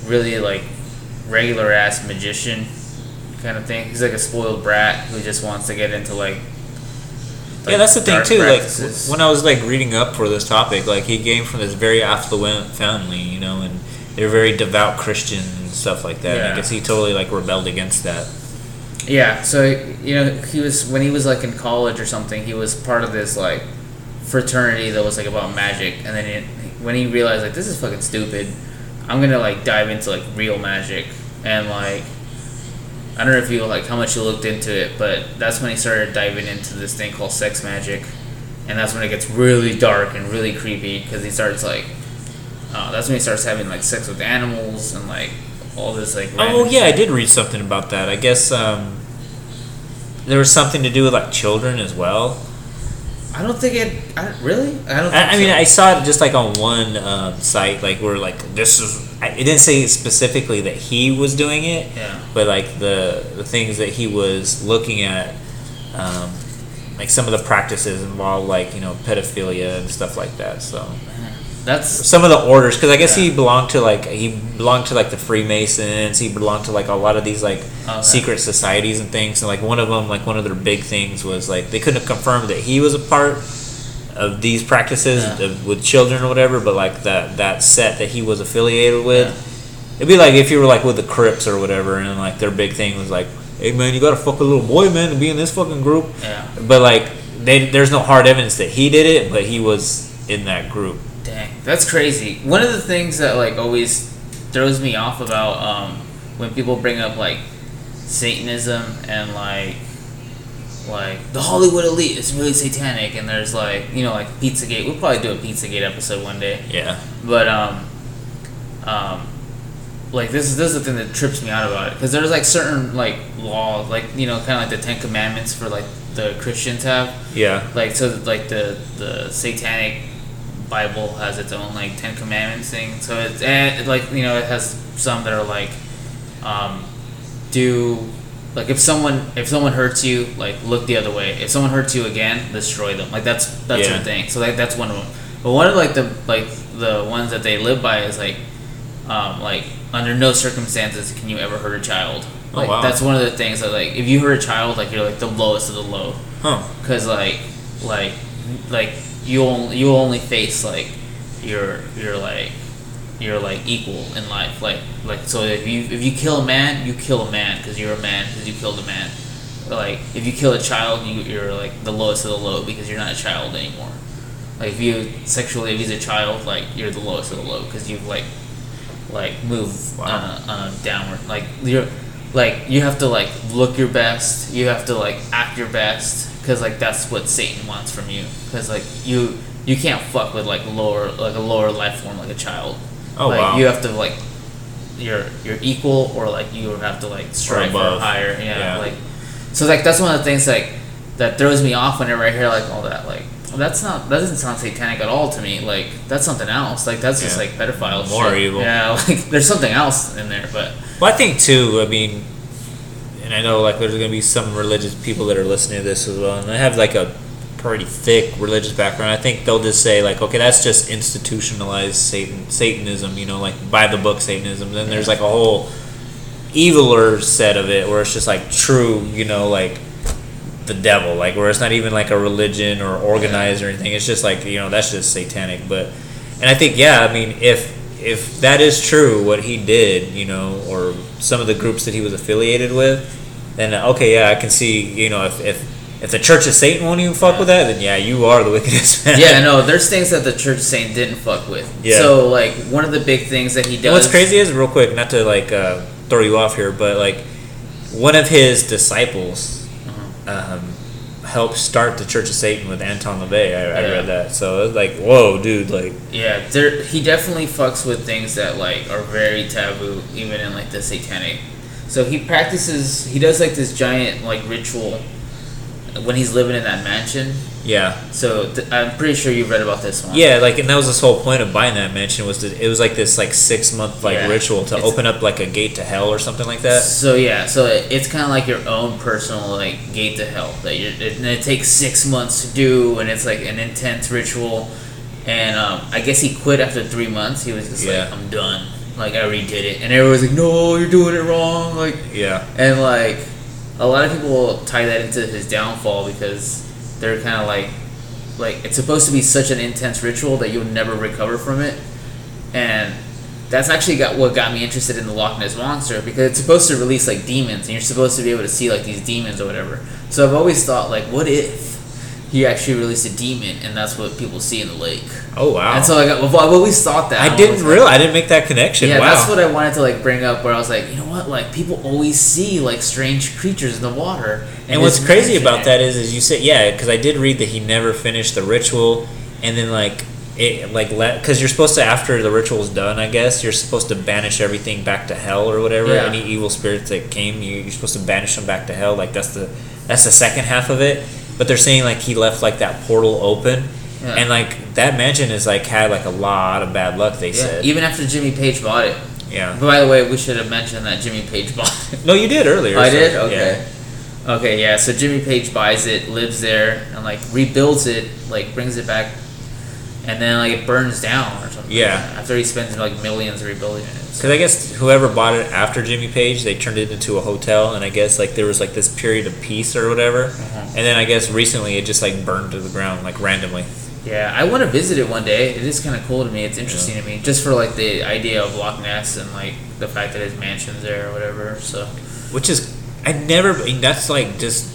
really like regular ass magician kind of thing. He's like a spoiled brat who just wants to get into like. Yeah, that's the thing too. practices. Like when I was like reading up for this topic, like he came from this very affluent family, you know, and they're very devout Christian and stuff like that. And I Yeah. guess he totally like rebelled against that. Yeah, so you know, he was when he was like in college or something. He was part of this like fraternity that was like about magic, and then it, when he realized like this is fucking stupid, I'm gonna like dive into like real magic and like I don't know if you like how much you looked into it, but that's when he started diving into this thing called sex magic, and that's when it gets really dark and really creepy because he starts like uh, that's when he starts having like sex with animals and like all this like. Oh yeah, I did read something about that. I guess um, there was something to do with like children as well. I don't think it. I, really? I don't. Think I, I mean, so. I saw it just like on one um, site, like where like this is. I- It didn't say specifically that he was doing it, Yeah. but like the the things that he was looking at, um, like some of the practices involve like you know pedophilia and stuff like that. So That's some of the orders, because I guess he belonged to like he belonged to like the Freemasons. He belonged to like a lot of these like oh, Okay. secret societies and things. And like one of them, like one of their big things was like they couldn't confirm that he was a part of these practices Yeah. of, with children or whatever. But like that that set that he was affiliated with, it'd be like if you were like with the Crips or whatever, and like their big thing was like, hey man, you gotta fuck a little boy man to be in this fucking group. yeah. But like they, there's no hard evidence that he did it, but he was in that group. Dang, that's crazy. One of the things that like always throws me off about um, when people bring up like Satanism and like like the Hollywood elite is really satanic, and there's like you know like PizzaGate. We'll probably do a PizzaGate episode one day. Yeah. But um, um, like this is this is the thing that trips me out about it because there's like certain like laws, like you know, kind of like the Ten Commandments for like the Christians have. Yeah. Like so, like the the Satanic Bible has its own like Ten Commandments thing. So it's and like you know it has some that are like, um, do like if someone if someone hurts you like look the other way. If someone hurts you again, destroy them. Like that's that's Yeah. their thing. So like that's one of them. But one of like the like the ones that they live by is like, um, like under no circumstances can you ever hurt a child. Oh, Like wow. that's one of the things that like if you hurt a child like you're like the lowest of the low Huh. because like like like you only you only face like your your like you're like equal in life. Like like so if you if you kill a man you kill a man because you're a man because you killed a man. Like if you kill a child you, you're like the lowest of the low because you're not a child anymore. Like if you sexually abuse a child like you're the lowest of the low because you've like like move Wow. on, a, on a downward. Like you're like you have to like look your best you have to like act your best because like that's what satan wants from you because like you you can't fuck with like lower like a lower life form like a child Oh, like wow. you have to like you're you're equal or like you have to like strive for higher yeah, Yeah. like so like that's one of the things like that throws me off whenever I hear like all that like that's not that doesn't sound satanic at all to me like that's something else like that's just like pedophile More shit. evil. yeah *laughs* like there's something else in there but Well, I think too. I mean, and I know like there's gonna be some religious people that are listening to this as well, and they have like a pretty thick religious background. I think they'll just say like, okay, that's just institutionalized Satan Satanism. You know, like by the book Satanism. Then there's like a whole eviler set of it where it's just like true. You know, like the devil, like where it's not even like a religion or organized or anything. It's just like you know that's just satanic. But and I think yeah, I mean if if that is true, what he did, you know, or some of the groups that he was affiliated with, then okay, yeah, I can see, you know, if if, if the Church of Satan won't even fuck with that, then yeah, you are the *laughs* wickedest man. Yeah, no, there's things that the Church of Satan didn't fuck with. Yeah. So like one of the big things that he does. And what's crazy is real quick, not to like uh, throw you off here, but like one of his disciples Uh-huh. um, helped start the Church of Satan with Anton LaVey. I, I read that, so it was like, whoa, dude, like, Yeah, there he definitely fucks with things that like are very taboo, even in like the satanic. So he practices. He does like this giant like ritual when he's living in that mansion. yeah, So th- I'm pretty sure you've read about this one. yeah, like, and that was this whole point of buying that mansion was that it was like this like six month like Yeah. ritual to It's- open up like a gate to hell or something like that. So yeah, so it- it's kind of like your own personal like gate to hell that you it, and it takes six months to do, and it's like an intense ritual. And um, I guess he quit after three months. He was just Yeah. like, "I'm done. Like I redid it," and everyone's like, "No, you're doing it wrong." Like Yeah, And like a lot of people tie that into his downfall because they're kind of like like it's supposed to be such an intense ritual that you'll never recover from it. And that's actually got what got me interested in the Loch Ness monster because it's supposed to release like demons and you're supposed to be able to see like these demons or whatever. So I've always thought like what if he actually released a demon and that's what people see in the lake. Oh wow. And so like I've always thought that. I I'm didn't always like- I didn't make that connection. yeah, wow. that's what I wanted to like bring up. Where I was like, you know what? Like people always see like strange creatures in the water. and what's crazy about that is, is you said yeah, because I did read that he never finished the ritual, and then like it like let because you're supposed to after the ritual's done, I guess you're supposed to banish everything back to hell or whatever. Yeah. Any evil spirits that came, you, you're supposed to banish them back to hell. Like that's the that's the second half of it. But they're saying like he left like that portal open. Yeah. And like that mansion has like had like a lot of bad luck. They Yeah, said, even after Jimmy Page bought it. yeah. By the way, we should have mentioned that Jimmy Page *laughs* bought it. No, you did earlier. I so, did. yeah. Okay. Okay. Yeah. So Jimmy Page buys it, lives there, and like rebuilds it, like brings it back, and then like it burns down or something. Yeah. After he spends like millions rebuilding it. Because I guess whoever bought it after Jimmy Page, they turned it into a hotel, and I guess like there was like this period of peace or whatever, Uh-huh. and then I guess recently it just like burned to the ground like randomly. Yeah, I want to visit it one day. It is kind of cool to me. It's interesting to me, just for like the idea of Loch Ness and like the fact that his mansion's there or whatever. So Which is I never. That's like just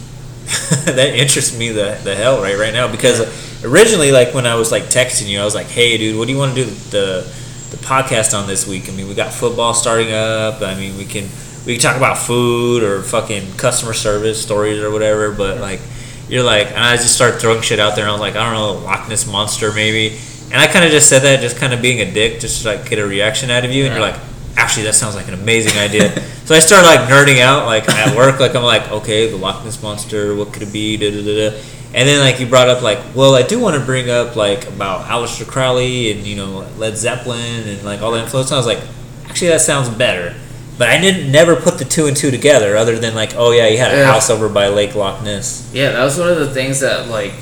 *laughs* that interests me the the hell right right now because originally like when I was like texting you, I was like, hey dude, what do you want to do the the podcast on this week? I mean, we got football starting up. I mean, we can we can talk about food or fucking customer service stories or whatever. But like, you're like, and I just started throwing shit out there. and I was like, I don't know, Loch Ness monster maybe. And I kind of just said that, just kind of being a dick, just to like get a reaction out of you. And you're like, actually, that sounds like an amazing idea. *laughs* so I started like nerding out, like at work. Like I'm like, okay, the Loch Ness monster. What could it be? Da, da, da, da. And then like you brought up like, well, I do want to bring up like about Aleister Crowley and you know Led Zeppelin and like all the influence. And I was like, actually, that sounds better. But I didn't never put the two and two together, other than like, oh yeah, he had a Yeah. house over by Lake Loch Ness. yeah, that was one of the things that like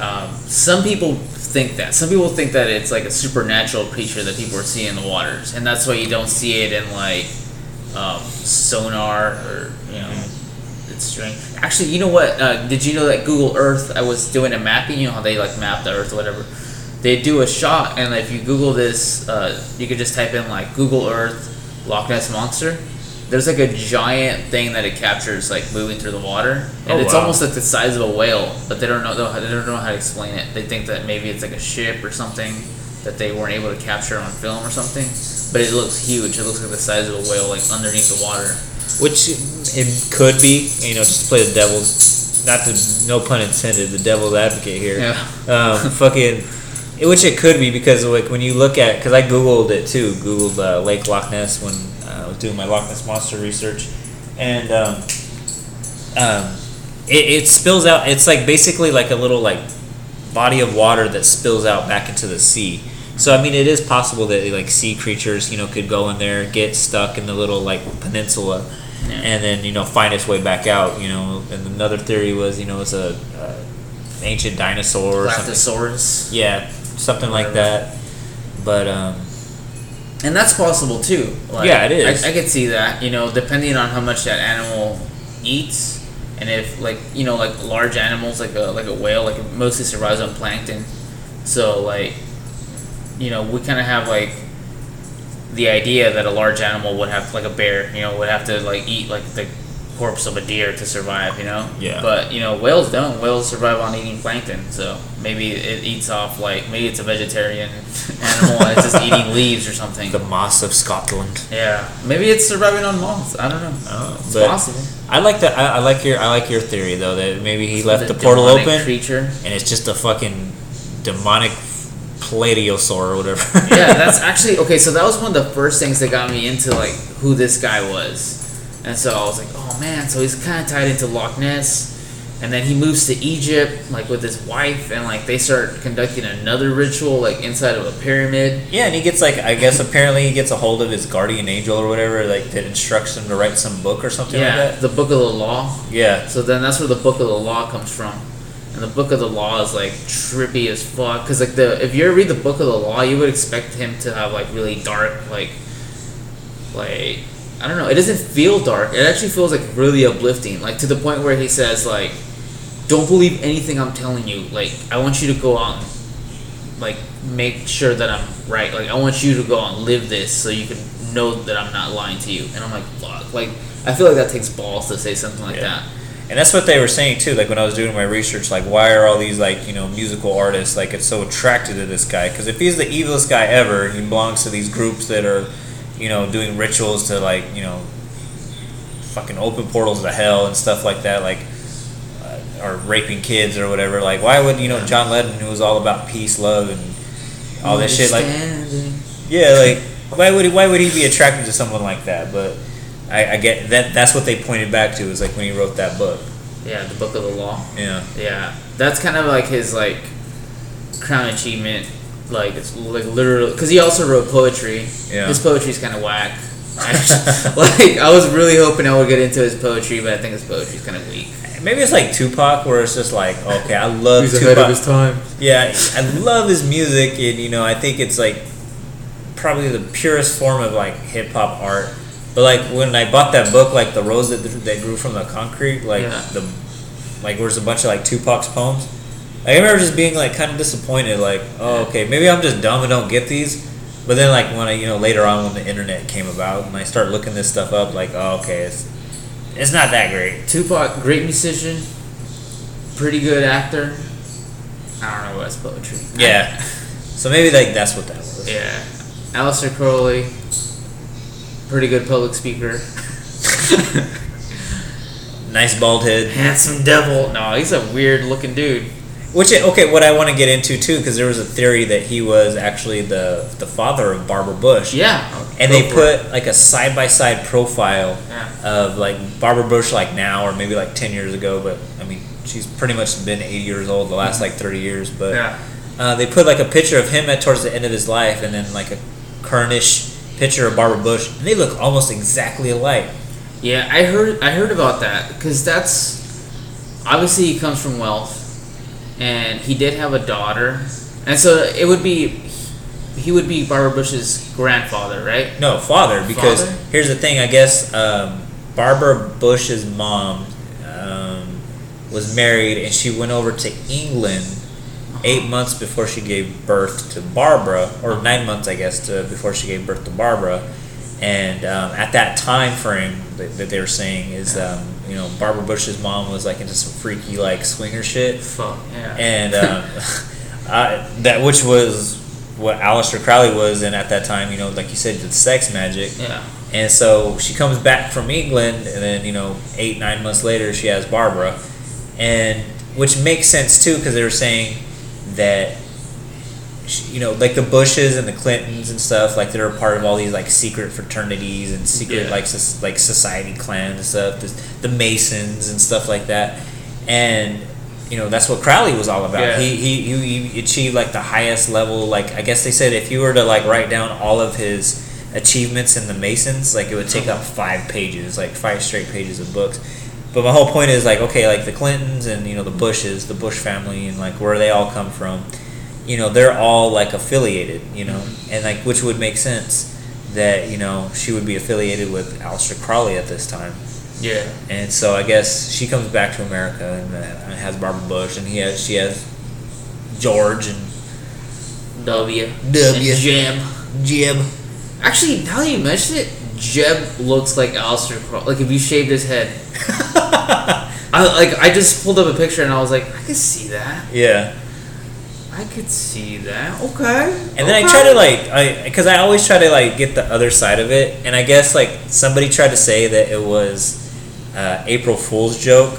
um, some people think that some people think that it's like a supernatural creature that people are seeing in the waters, and that's why you don't see it in like um, sonar or you know. It's Actually, you know what? Uh, did you know that Google Earth? I was doing a mapping. You know how they like map the Earth or whatever. They do a shot, and if you Google this, uh, you could just type in like Google Earth Loch Ness monster. There's like a giant thing that it captures, like moving through the water, and Oh, it's wow. almost like the size of a whale. But they don't know they don't know how to explain it. They think that maybe it's like a ship or something that they weren't able to capture on film or something. But it looks huge. It looks like the size of a whale, like underneath the water. Which it could be, you know, just to play the devil's, not to, no pun intended, the devil's advocate here. Yeah. Um, *laughs* fucking, which it could be because like when you look at, because I googled it too, googled uh, Lake Loch Ness when uh, I was doing my Loch Ness monster research, and um, um, it, it spills out. It's like basically like a little like body of water that spills out back into the sea. So I mean, it is possible that like sea creatures, you know, could go in there, get stuck in the little like peninsula, Yeah. and then you know find its way back out. You know, and another theory was you know it's a, uh ancient dinosaur or something. Yeah, something like that. But um, And that's possible too. Like, Yeah, it is. I, I could see that. You know, depending on how much that animal eats, and if like you know like large animals like a like a whale like it mostly survives on plankton, so like you know we kind of have like the idea that a large animal would have like a bear, you know, would have to like eat like the corpse of a deer to survive, you know. Yeah. But you know, whales don't. Whales survive on eating plankton, so maybe it eats off like maybe it's a vegetarian *laughs* animal and it's just eating *laughs* leaves or something. The moss of Scotland. Yeah, maybe it's surviving on moss. I don't know. Oh, It's possible. I like that. I, I like your. I like your theory though that maybe he left the, The portal open creature. and it's just a fucking demonic plateosaur or whatever. *laughs* yeah, *laughs* that's actually okay. So that was one of the first things that got me into like who this guy was, and so I was like, oh man, so he's kind of tied into Loch Ness, and then he moves to Egypt like with his wife, and like they start conducting another ritual like inside of a pyramid. Yeah, and he gets like I guess apparently he gets a hold of his guardian angel or whatever, like that instructs him to write some book or something Yeah, like that. the Book of the Law. Yeah. So then that's where the Book of the Law comes from. And the Book of the Law is like trippy as fuck. Cause like the if you ever read the Book of the Law, you would expect him to have like really dark, like, like I don't know. It doesn't feel dark. It actually feels like really uplifting. Like to the point where he says like, "Don't believe anything I'm telling you. Like I want you to go out and like make sure that I'm right. Like I want you to go out and live this so you can know that I'm not lying to you." And I'm like, "Fuck!" Like I feel like that takes balls to say something like Yeah. that. And that's what they were saying too. Like when I was doing my research, like why are all these like you know musical artists like it's so attracted to this guy? Because if he's the evilest guy ever, he belongs to these groups that are, you know, doing rituals to like you know, fucking open portals to hell and stuff like that. Like, uh, or raping kids or whatever. Like why would you know John Lennon, who was all about peace, love, and all this shit, like yeah, like why would he, why would he be attracted to someone like that? But I, I get that. That's what they pointed back to is like when he wrote that book. Yeah, the Book of the Law. Yeah. Yeah, that's kind of like his like crown achievement. Like it's like literally because he also wrote poetry. Yeah. His poetry's kind of whack. *laughs* Like I was really hoping I would get into his poetry, but I think his poetry's kind of weak. Maybe it's like Tupac, where it's just like, okay, I love Tupac. Ahead of his time. Yeah, I love his music, and you know, I think it's like probably the purest form of like hip hop art. But like when I bought that book, like the rose that that grew from the concrete, like Yeah. the like where's a bunch of like Tupac's poems. I remember just being like kind of disappointed, like, oh, okay, maybe I'm just dumb and don't get these. But then like when I you know later on when the internet came about and I started looking this stuff up, like, oh, okay, it's it's not that great. Tupac, great musician, pretty good actor. I don't know what's poetry. Yeah. *laughs* So maybe like that's what that was. Yeah. Aleister Crowley, pretty good public speaker. *laughs* Nice bald head. Handsome devil. No, he's a weird looking dude. Which okay, what I want to get into too, because there was a theory that he was actually the the father of Barbara Bush. Yeah. And they for put like a side by side profile Yeah. of like Barbara Bush like now or maybe like ten years ago, but I mean she's pretty much been eighty years old the last like thirty years. But Mm-hmm. Yeah. uh, they put like a picture of him at towards the end of his life, and then like a currentish picture of Barbara Bush, and they look almost exactly alike. Yeah, I heard I heard about that because that's obviously he comes from wealth, and he did have a daughter, and so it would be he would be Barbara Bush's grandfather, right? No, father. Because Father? here's the thing. I guess um, Barbara Bush's mom um, was married, and she went over to England eight months before she gave birth to Barbara, or nine months, I guess, to, before she gave birth to Barbara. And um, at that time frame that, that they were saying is, um, you know, Barbara Bush's mom was like into some freaky like swinger shit Fuck yeah. and um, *laughs* I, that which was what Aleister Crowley was, and at that time, you know, like you said, the sex magic. yeah. And so she comes back from England, and then you know, eight nine months later, she has Barbara, and which makes sense too, because they were saying that. You know, like the Bushes and the Clintons and stuff, like they're a part of all these like secret fraternities and secret Yeah. like soc- like society clans and stuff. The, the Masons and stuff like that, and you know that's what Crowley was all about. Yeah. He, he he he achieved like the highest level. Like I guess they said if you were to like write down all of his achievements in the Masons, like it would take uh-huh. up five pages, like five straight pages of books. But my whole point is like okay, like the Clintons and you know the Bushes, the Bush family, and like where they all come from. You know they're all like affiliated. You know, and like which would make sense that you know she would be affiliated with Aleister Crowley at this time. Yeah. And so I guess she comes back to America and uh, has Barbara Bush, and he has she has George and W. W. And Jim. Jim. Actually, now that you mention it, Jeb looks like Aleister Crowe. Like if you shaved his head. *laughs* I like I just pulled up a picture and I was like, I could see that. yeah. I could see that. Okay. And then I try to like, I because I always try to like get the other side of it, and I guess like somebody tried to say that it was uh, April Fool's joke,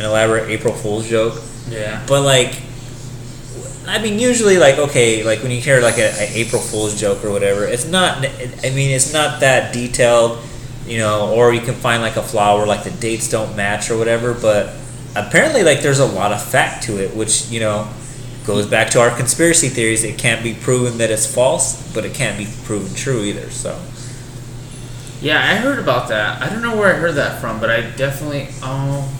an elaborate April Fool's joke, Yeah. but like, I mean, usually like okay, like when you hear like a, a April Fool's joke or whatever, it's not. I mean, it's not that detailed, you know, or you can find like a flaw where like the dates don't match or whatever, but apparently like there's a lot of fact to it, which you know goes back to our conspiracy theories. It can't be proven that it's false, but it can't be proven true either. So Yeah, I heard about that. I don't know where I heard that from, but I definitely oh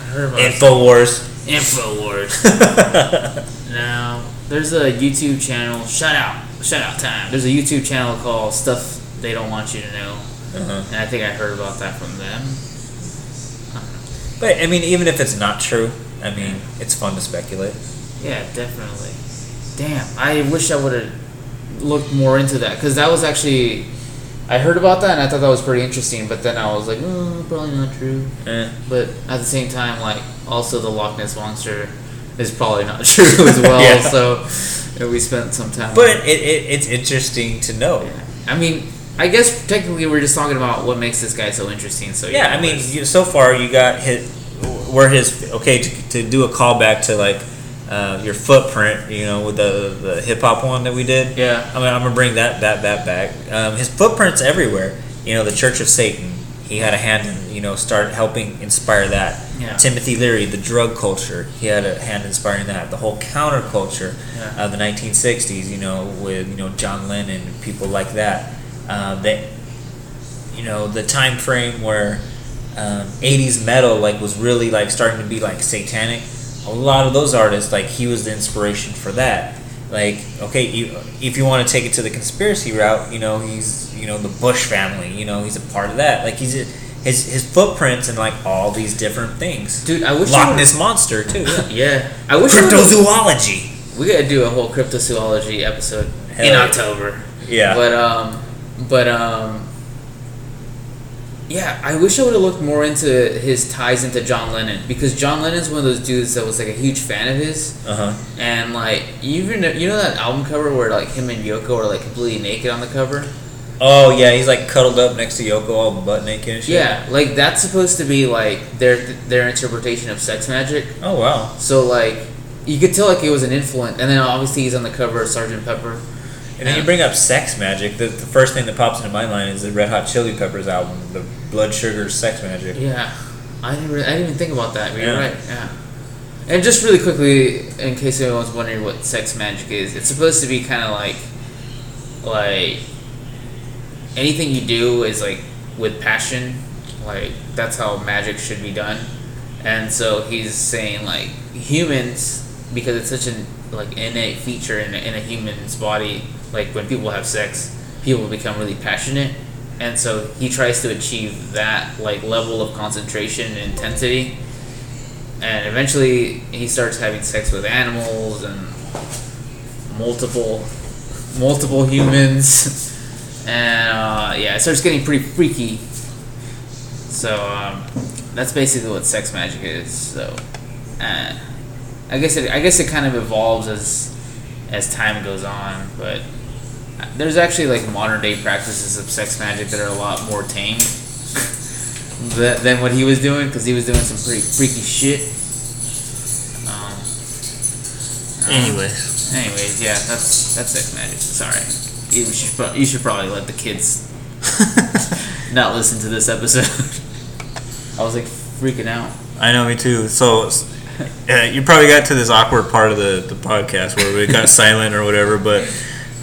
I heard about it. Infowars. Infowars. *laughs* now, there's a YouTube channel. Shout out, shout out time. There's a YouTube channel called Stuff They Don't Want You to Know, uh-huh. and I think I heard about that from them. But I mean, even if it's not true, I mean, it's fun to speculate. Yeah, definitely. Damn, I wish I would have looked more into that because that was actually I heard about that and I thought that was pretty interesting. But then I was like, oh, probably not true. Eh. But at the same time, like also the Loch Ness monster is probably not *laughs* true as well. Yeah. So you know, we spent some time. But it, it, it's interesting to know. Yeah. I mean, I guess technically we're just talking about what makes this guy so interesting. So Yeah, I mean, you, so far you got his, where his okay to, to do a callback to like uh, your footprint, you know, with the the hip hop one that we did. yeah, I mean, I'm gonna bring that that that back. Um, his footprints everywhere. You know, the Church of Satan. He had a hand in, you know, start helping inspire that. Yeah. Timothy Leary, the drug culture. He had a hand inspiring that. The whole counterculture Yeah. of the 1960s. You know, with you know John Lennon and people like that. Uh, that you know the time frame where um, 80s metal like was really like starting to be like satanic. A lot of those artists like he was the inspiration for that. Like okay you, if you want to take it to the conspiracy route you know he's you know the bush family you know he's a part of that. Like he's a, his his footprints and like all these different things. Dude, I wish loch ness monster too. Yeah. *laughs* Yeah, I wish cryptozoology. We gotta do a whole cryptozoology episode Hell in yeah. October. yeah. But um, but um, yeah, I wish I would have looked more into his ties into John Lennon because John Lennon's one of those dudes that was like a huge fan of his, uh-huh and like you even you know that album cover where like him and Yoko are like completely naked on the cover. oh yeah he's like cuddled up next to yoko all butt naked and shit Yeah, like that's supposed to be like their their interpretation of sex magic. oh wow So like you could tell like it was an influence, and then obviously he's on the cover of Sergeant Pepper. And then you bring up sex magic. The, the first thing that pops into my mind is the Red Hot Chili Peppers album, the Blood Sugar Sex Magik. Yeah, I didn't. Really, I didn't even think about that. But you're Yeah. right. Yeah. And just really quickly, in case anyone's wondering what sex magic is, it's supposed to be kind of like, like, anything you do is like with passion. Like that's how magic should be done. And so he's saying like humans, because it's such an like innate feature in in a human's body. Like when people have sex, people become really passionate, and so he tries to achieve that like level of concentration and intensity. And eventually, he starts having sex with animals and multiple, multiple humans, *laughs* and uh, yeah, it starts getting pretty freaky. So um, that's basically what sex magic is. So, uh, I guess it, I guess it kind of evolves as as time goes on, but there's actually like modern day practices of sex magic that are a lot more tame *laughs* than, what he was doing because he was doing some pretty freaky shit. Um, Anyways. anyways, yeah, that's that's sex magic. Sorry, you should pro- you should probably let the kids *laughs* not listen to this episode. *laughs* I was like freaking out. I know, me too. So, uh, you probably got to this awkward part of the, the podcast where we got silent or whatever, but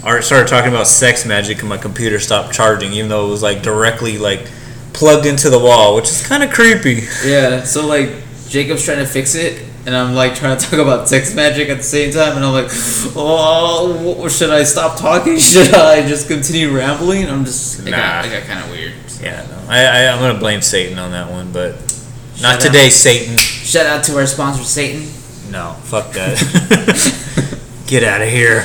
Art started talking about sex magic and my computer stopped charging, even though it was like directly like plugged into the wall, which is kind of creepy. Yeah, so like Jacob's trying to fix it, and I'm like trying to *laughs* talk about sex magic at the same time, and I'm like, oh, should I stop talking? *laughs* Should I just continue rambling? I'm just, it got, Nah. it got kind of weird. Yeah, no. I, I, I'm going to blame Satan on that one, but not Shut today, Satan. Shout out to our sponsor, Satan. No, fuck that. *laughs* Get out of here.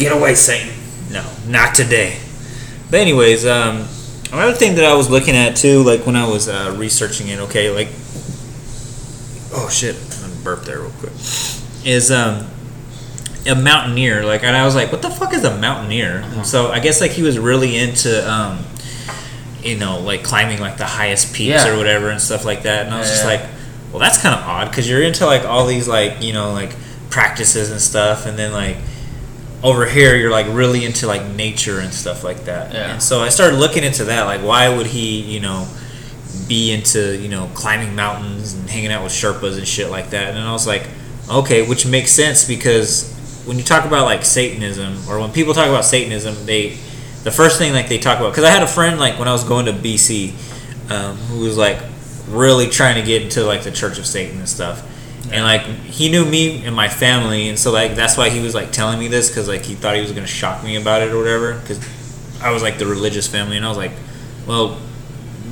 Get away, Satan. No, not today. But anyways, um, another thing that I was looking at too, like when I was uh, researching it, okay, like oh shit, I'm gonna burp there real quick, is um a mountaineer. Like, and I was like, what the fuck is a mountaineer? Uh-huh. So I guess like he was really into um, you know, like climbing like the highest peaks Yeah. or whatever and stuff like that. And I was just like, well, that's kind of odd because you're into like all these like you know like practices and stuff, and then like over here you're like really into like nature and stuff like that. Yeah. And so I started looking into that. Like, why would he, you know, be into you know climbing mountains and hanging out with Sherpas and shit like that? And I was like, okay, which makes sense because when you talk about like Satanism or when people talk about Satanism, they the first thing like they talk about because I had a friend like when I was going to BC um, who was like really trying to get into like the Church of Satan and stuff. And like he knew me and my family, and so like that's why he was like telling me this because like he thought he was gonna shock me about it or whatever. Because I was like the religious family, and I was like, well,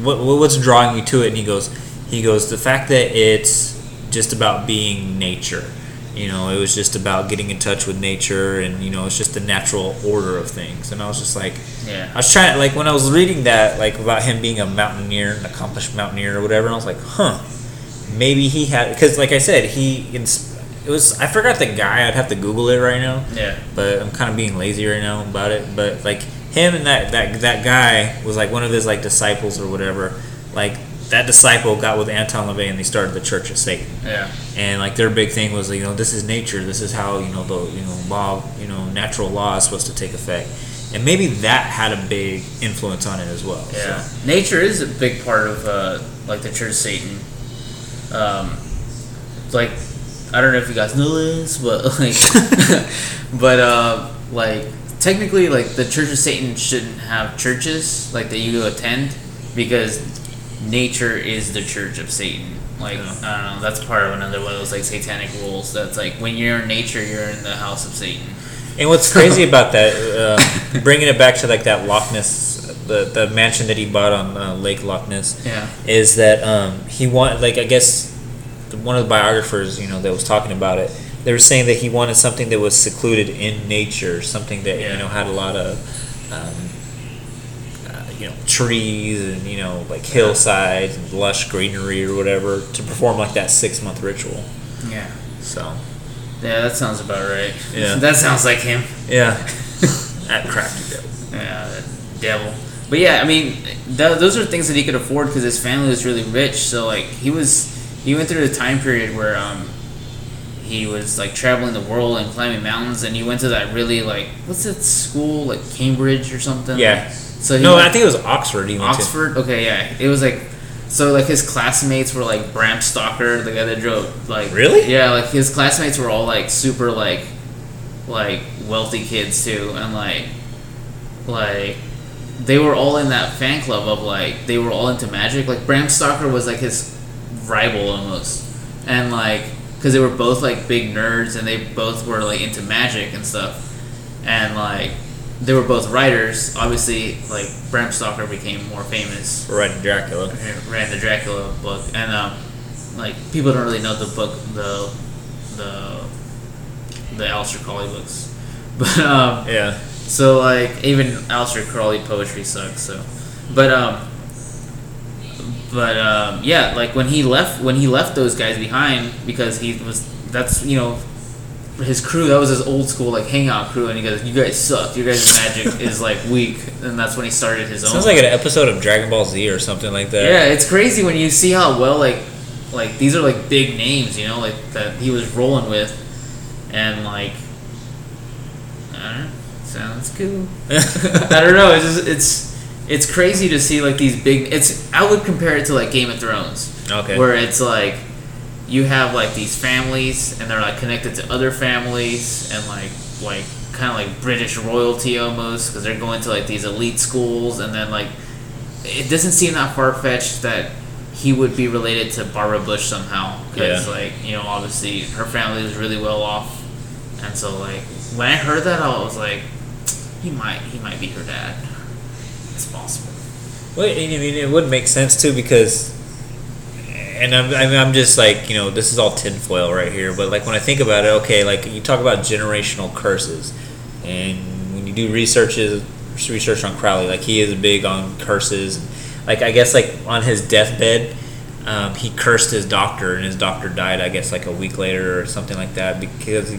what what's drawing you to it? And he goes, he goes, the fact that it's just about being nature. You know, it was just about getting in touch with nature, and you know, it's just the natural order of things. And I was just like, Yeah. I was trying like when I was reading that like about him being a mountaineer, an accomplished mountaineer or whatever. And I was like, huh, maybe he had because like I said, he it was I forgot the guy. I'd have to Google it right now, Yeah. but I'm kind of being lazy right now about it. But like him and that that that guy was like one of his like disciples or whatever. Like that disciple got with Anton LaVey and they started the Church of Satan Yeah. and like their big thing was you know this is nature this is how you know the you know law you know natural law is supposed to take effect and maybe that had a big influence on it as well Yeah, so. nature is a big part of uh, like the Church of Satan. Um, like, I don't know if you guys know this, but *laughs* like, *laughs* but uh, like technically, like the Church of Satan shouldn't have churches like that you go attend because nature is the Church of Satan. Like, Yeah. I don't know, that's part of another one of those like satanic rules. That's like when you're in nature, you're in the house of Satan. and what's crazy about that uh, bringing it back to like that Loch Ness the, the mansion that he bought on uh, Lake Loch Ness Yeah. is that um, he wanted like I guess one of the biographers you know that was talking about it they were saying that he wanted something that was secluded in nature something that Yeah. you know had a lot of um, uh, you know trees and you know like hillsides and lush greenery or whatever to perform like that six month ritual Yeah. so Yeah, that sounds about right. Yeah. that sounds like him. yeah *laughs* that crafty devil Yeah, that devil. But yeah, I mean, th- those are things that he could afford because his family was really rich. So like, he was he went through a time period where um he was like traveling the world and climbing mountains, and he went to that really like what's that school like Cambridge or something? yeah So he no went- I think it was Oxford he went to. Oxford. Okay, yeah, it was like. So like his classmates were like Bram Stoker, the guy that drove like Really? yeah, like his classmates were all like super like like wealthy kids too, and like like they were all in that fan club of like they were all into magic. Like Bram Stoker was like his rival almost, and like because they were both like big nerds and they both were like into magic and stuff, and like they were both writers. Obviously, like Bram Stoker became more famous. Right Dracula. Ran the Dracula book, and um, like people don't really know the book, the the the Aleister Crowley books, *laughs* but um, yeah so like even Aleister Crowley poetry sucks. So, but um, but um, yeah, like when he left, when he left those guys behind because he was that's you know his crew that was his old school like hangout crew and he goes you guys suck. Your guys magic *laughs* is like weak. And that's when he started his own. sounds like an episode of Dragon Ball Z or something like that. Yeah, it's crazy when you see how well like like these are like big names, you know, like that he was rolling with, and like I don't know, sounds cool. *laughs* I don't know. It's just, it's it's crazy to see like these big. It's I would compare it to like Game of Thrones, okay where it's like you have like these families and they're like connected to other families and like like kind of like British royalty almost because they're going to like these elite schools and then like it doesn't seem that far fetched that he would be related to Barbara Bush somehow because Yeah. like you know obviously her family was really well off and so like when I heard that I was like he might he might be her dad it's possible Well, I mean, it would make sense too because, and I'm, I'm, just like, you know, this is all tinfoil right here. But like when I think about it, okay, like you talk about generational curses, and when you do researches, research on Crowley. Like he is big on curses. Like I guess like on his deathbed, um, he cursed his doctor, and his doctor died. I guess like a week later or something like that because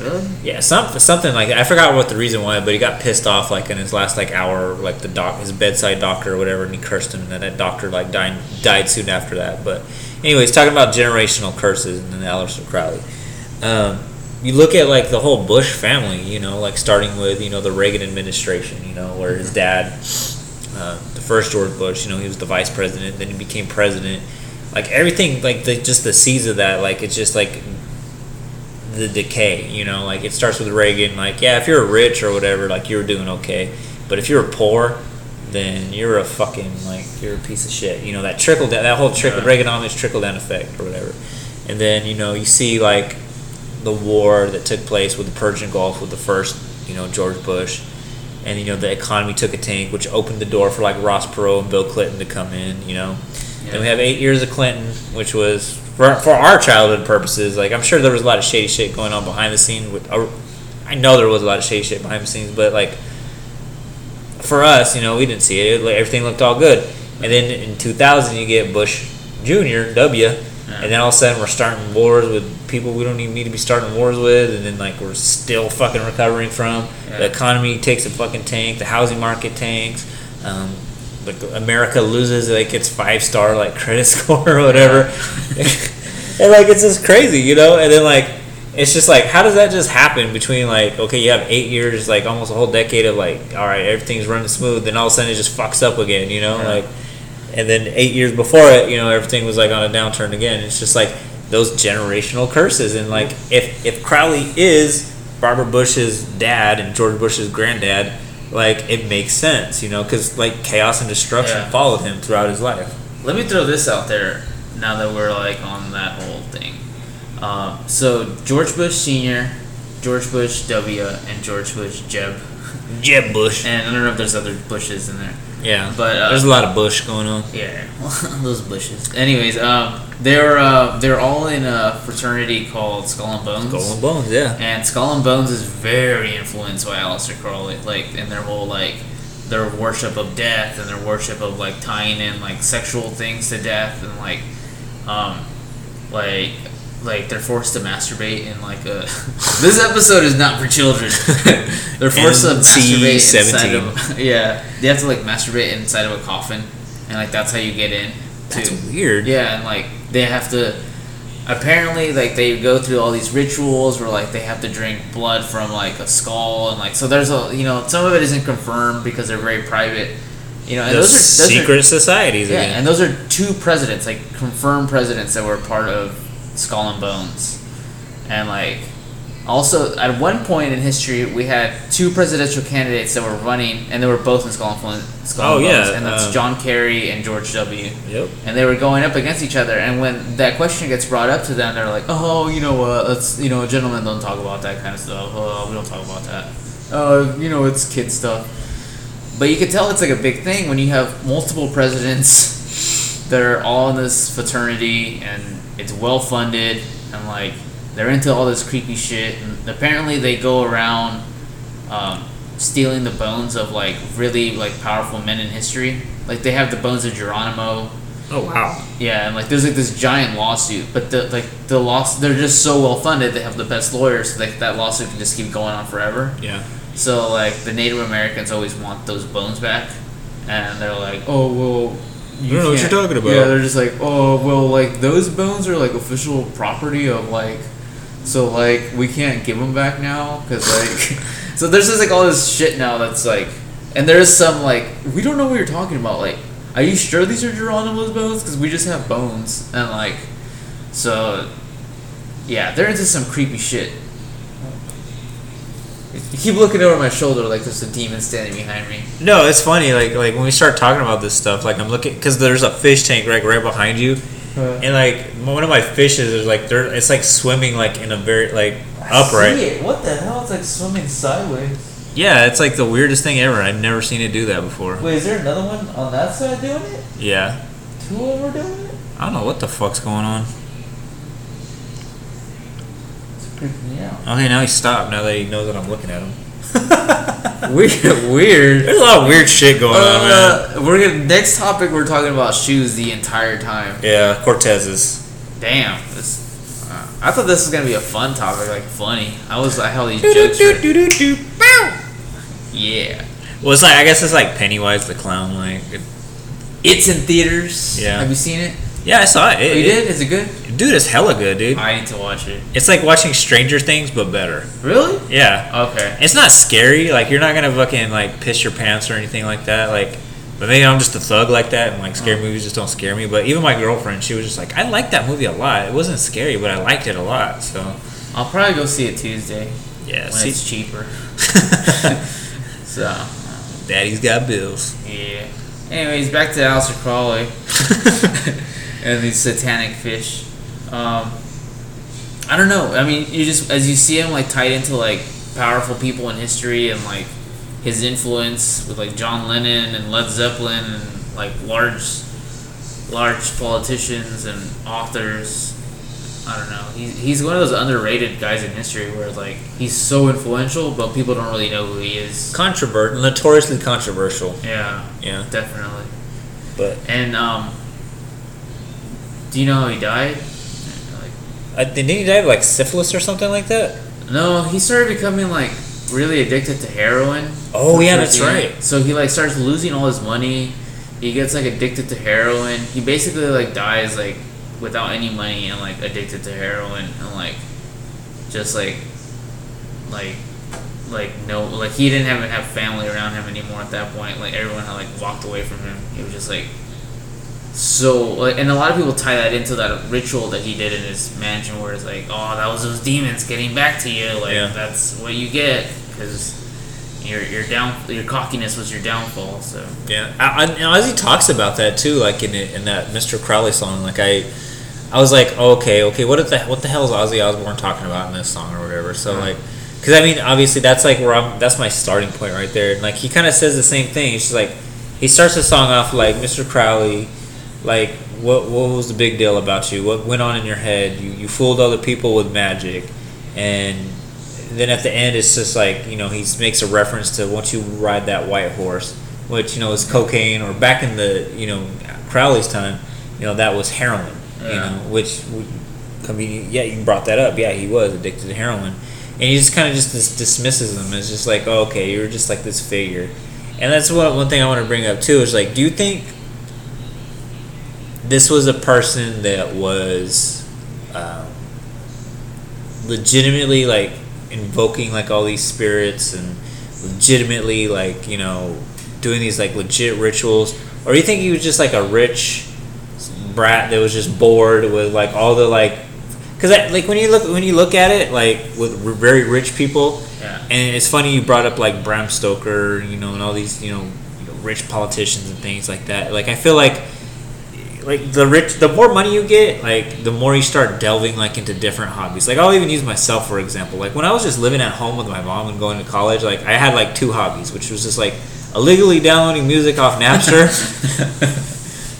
Really? yeah, some, something like that. I forgot what the reason was, but he got pissed off like in his last like hour, like the doc, his bedside doctor or whatever, and he cursed him, and then that doctor like died died soon after that. But anyways, talking about generational curses and then Aleister Crowley. Um, you look at like the whole Bush family, you know, like starting with you know the Reagan administration, you know, where his dad, uh, the first George Bush, you know, he was the vice president, then he became president. Like everything, like the, just the seeds of that, like it's just like the decay, you know, like it starts with Reagan. Like, yeah, if you're rich or whatever, like you're doing okay, but if you're poor, then you're a fucking like you're a piece of shit. You know that trickle down, that whole trickle Yeah. Reaganomics trickle down effect or whatever. And then you know you see like the war that took place with the Persian Gulf with the first you know George Bush, and you know the economy took a tank, which opened the door for like Ross Perot and Bill Clinton to come in. You know, then we have eight years of Clinton, which was for, for our childhood purposes. Like I'm sure there was a lot of shady shit going on behind the scenes. With uh, I know there was a lot of shady shit behind the scenes, but like for us, you know, we didn't see it. Like, everything looked all good. And then in 2000, you get Bush Jr. W. And then all of a sudden, we're starting wars with people we don't even need to be starting wars with. And then like we're still fucking recovering from. The economy takes a fucking tank. The housing market tanks. Um, like America loses like its five star like credit *laughs* score or whatever. and like it's just crazy, you know. And then like it's just like how does that just happen between like okay you have eight years like almost a whole decade of like all right everything's running smooth then all of a sudden it just fucks up again you know Yeah. like and then eight years before it you know everything was like on a downturn again it's just like those generational curses and like if if Crowley is Barbara Bush's dad and George Bush's granddad like it makes sense you know because like chaos and destruction Yeah. followed him throughout his life Let me throw this out there now that we're like on that whole thing. Um, so George Bush Senior, George Bush W, and George Bush Jeb, Jeb Bush and I don't know if there's other Bushes in there. Yeah But, uh, there's a lot of Bush going on Yeah, *laughs* those Bushes. Anyways, um, they're uh, they're all in a fraternity called Skull and Bones. Skull and Bones yeah And Skull and Bones is very influenced by Aleister Crowley, like in their whole like their worship of death and their worship of like tying in like sexual things to death and like um like like they're forced to masturbate in like a *laughs* this episode is not for children. *laughs* they're forced to masturbate inside of *laughs* yeah they have to like masturbate inside of a coffin and like that's how you get in. that's weird yeah, and like they have to. Apparently, like they go through all these rituals where like they have to drink blood from like a skull and like so there's a you know some of it isn't confirmed because they're very private. You know, and those, those are those secret Are, societies yeah, again. and those are two presidents, like confirmed presidents that were part of Skull and Bones, and like also at one point in history we had two presidential candidates that were running and they were both in Skull and, Bones- Skull Oh, and Bones, yeah, and that's um, John Kerry and George W yep. and they were going up against each other. And when that question gets brought up to them, they're like, "Oh, you know what? let's you know, gentlemen don't talk about that kind of stuff. Oh, we don't talk about that. Uh, you know, it's kid stuff." But you can tell it's like a big thing when you have multiple presidents that are all in this fraternity, and it's well funded, and like they're into all this creepy shit. And apparently, they go around. Um, stealing the bones of like really like powerful men in history like they have the bones of geronimo Oh wow. yeah, and like there's like this giant lawsuit, but the like the loss they're just so well funded. They have the best lawyers, so like that lawsuit can just keep going on forever. Yeah. So like the Native Americans always want those bones back, and they're like, oh well. You don't know what you're talking about. Yeah, they're just like, oh well, like those bones are like official property of like, so like we can't give them back now because like, *laughs* so there's just like all this shit now that's like, and there's some like we don't know what you're talking about. Like, are you sure these are Geronimo's bones? Because we just have bones and like, so yeah, they're into some creepy shit. You keep looking over my shoulder like there's a demon standing behind me. No, it's funny. Like like when we start talking about this stuff, like I'm looking because there's a fish tank right right behind you, and like one of my fishes is like they're it's like swimming like in a very like upright. What the hell? It's like swimming sideways. Yeah, it's like the weirdest thing ever. I've never seen it do that before. Wait, is there another one on that side doing it? Yeah, Two of them doing it? I don't know what the fuck's going on. It's creeping me out. Okay, now he stopped. Now that he knows that I'm looking at him. *laughs* weird, weird. There's a lot of weird shit going on, man. Uh, we're gonna next topic. We're talking about shoes the entire time. Yeah, Cortez's. Damn, this. Uh, I thought this was gonna be a fun topic, like funny. I was like, how these jokes. Yeah, Well, it's like I guess it's like Pennywise the clown. Like, it- it's in theaters. Yeah. Have you seen it? Yeah, I saw it. Oh, It- you it- did? Is it good? dude, it's hella good, dude. I need to watch it. It's like watching Stranger Things, but better. Really? Yeah, Okay. it's not scary. Like you're not gonna fucking like piss your pants or anything like that. Like, but maybe I'm just a thug like that, and like scary Oh. movies just don't scare me. But even my girlfriend, she was just like, I liked that movie a lot. It wasn't scary, but I liked it a lot. So I'll probably go see it Tuesday yeah, when see, it's cheaper. *laughs* *laughs* So, Daddy's got bills. yeah. Anyways, back to Aleister Crowley *laughs* and these satanic fish. Um, I don't know. I mean, you just as you see him like tied into like powerful people in history and like his influence with like John Lennon and Led Zeppelin and like large, large politicians and authors. I don't know. He's, he's one of those underrated guys in history where like he's so influential, but people don't really know who he is. Controversial, notoriously controversial. Yeah, Yeah, definitely. but And um, do you know how he died? Like, I, didn't he die of like syphilis or something like that? no, he started becoming like really addicted to heroin. Oh, yeah, that's right. So he like starts losing all his money. He gets like addicted to heroin. He basically like dies like without any money and like addicted to heroin and like just like like like no like he didn't even have family around him anymore at that point. Like everyone had like walked away from him. He was just like so like and a lot of people tie that into that ritual that he did in his mansion where it's like oh that was those demons getting back to you like Yeah. that's what you get because your your down your cockiness was your downfall so Yeah, I, I, as he talks about that too, like in in that Mr. Crowley song, like I, I was like, oh, okay, okay, what the what the hell is Ozzy Osbourne talking about in this song or whatever? So like, because I mean, obviously that's like where I'm. That's my starting point right there. And like he kind of says the same thing. He's just like, he starts the song off like Mr. Crowley, like what what was the big deal about you? What went on in your head? You you fooled other people with magic, and then at the end it's just like you know he makes a reference to once you ride that white horse? Which you know is cocaine or back in the you know crowley's time you know that was heroin you know which would yeah you brought that up. Yeah he was addicted to heroin. And he just kind of just dis- dismisses them as just like oh, okay you're just like this figure. And that's what one thing i want to bring up too is like do you think this was a person that was um, legitimately like invoking like all these spirits and legitimately like you know doing these like legit rituals or you think he was just like a rich brat that was just bored with like all the like because like when you look when you look at it like with r- very rich people Yeah. and it's funny you brought up like Bram Stoker you know and all these you know, you know rich politicians and things like that like I feel like like the rich the more money you get like the more you start delving like into different hobbies like i'll even use myself for example like when i was just living at home with my mom and going to college like i had like two hobbies which was just like illegally downloading music off napster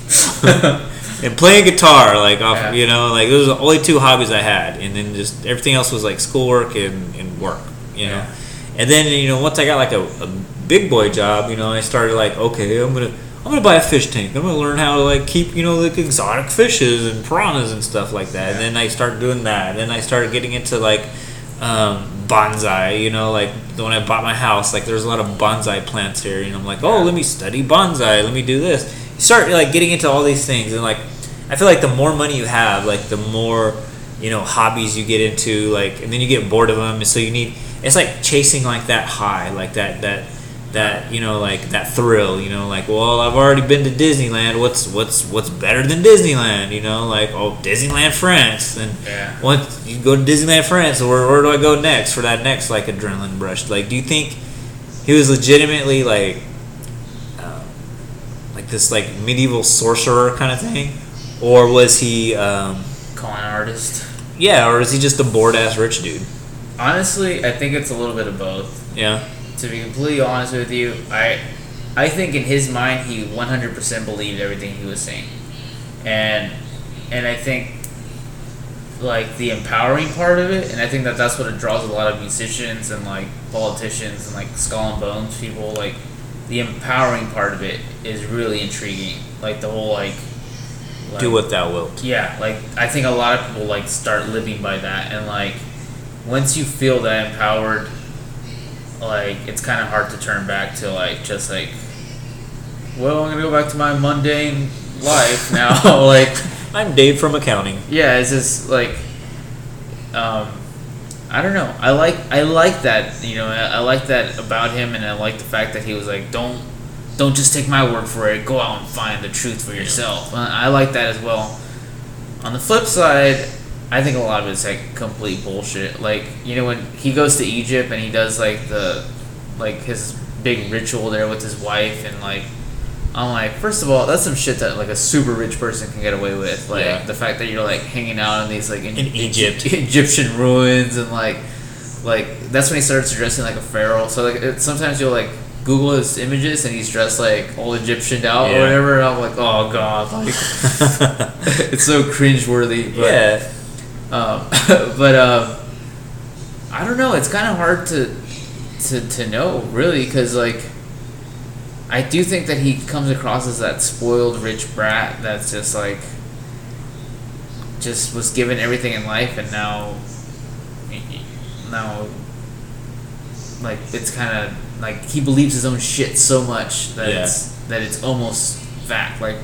*laughs* and playing guitar like off Yeah. you know like those are the only two hobbies i had and then just everything else was like schoolwork and, and work you know Yeah. and then you know once i got like a, a big boy job you know i started like okay i'm gonna i'm gonna buy a fish tank. I'm gonna learn how to like keep you know like exotic fishes and piranhas and stuff like that. And then i started doing that. And then i started getting into like um, bonsai you know like when i bought my house like there's a lot of bonsai plants here and i'm like oh let me study bonsai. Let me do this. You start like getting into all these things and like i feel like the more money you have like the more you know hobbies you get into like and then you get bored of them and so you need it's like chasing like that high like that that that you know like that thrill you know like well i've already been to disneyland. What's what's what's better than disneyland? You know like oh disneyland france. And Yeah. once you go to disneyland france where, where do i go next for that next like adrenaline rush? Like do you think he was legitimately like um, like this like medieval sorcerer kind of thing? Or was he um, con artist? Yeah or is he just a bored ass rich dude? Honestly i think it's a little bit of both. Yeah to be completely honest with you, I I think in his mind he 100% believed everything he was saying. And and I think like the empowering part of it, and I think that that's what it draws a lot of musicians and like politicians and like skull and bones people. Like the empowering part of it is really intriguing. Like the whole like, like Do what thou wilt. yeah, like I think a lot of people like start living by that, and like once you feel that empowered, like it's kind of hard to turn back to like just like, well, I'm gonna go back to my mundane life now. *laughs* like, I'm Dave from accounting. yeah, it's just like, um, I don't know. I like I like that you know I, I like that about him, and I like the fact that he was like, don't don't just take my word for it. Go out and find the truth for yourself. I I like that as well. On the flip side, I think a lot of it's like complete bullshit. Like you know when he goes to Egypt and he does like the like his big ritual there with his wife and like I'm like first of all that's some shit that like a super rich person can get away with. Like Yeah. the fact that you're like hanging out in these like in, In Egypt. *laughs* Egyptian ruins and like like that's when he starts dressing like a pharaoh. So like it, sometimes you'll like Google his images and he's dressed like all Egyptian out Yeah. or whatever. And I'm like, oh god, like *laughs* *laughs* it's so cringeworthy. But, yeah. Um, *laughs* but um, I don't know. It's kind of hard to to to know really because like I do think that he comes across as that spoiled rich brat that's just like just was given everything in life and now now like it's kind of like he believes his own shit so much that Yeah. it's that it's almost fact like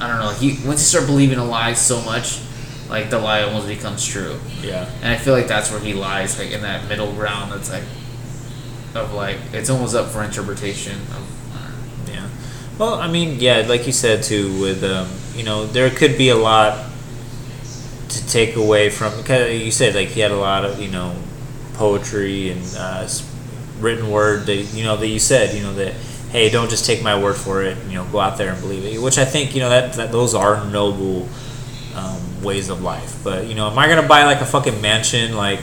I don't know he once you start believing a lie so much like the lie almost becomes true Yeah. and I feel like that's where he lies like in that middle ground that's like of like it's almost up for interpretation of I don't know. Yeah. Well, I mean, yeah, like you said too, with um, you know, there could be a lot to take away from. Because you said like he had a lot of you know poetry and uh, written word that you know that you said you know that hey, don't just take my word for it. You know, go out there and believe it. Which I think you know that, that those are noble um, ways of life. But you know, am I gonna buy like a fucking mansion like?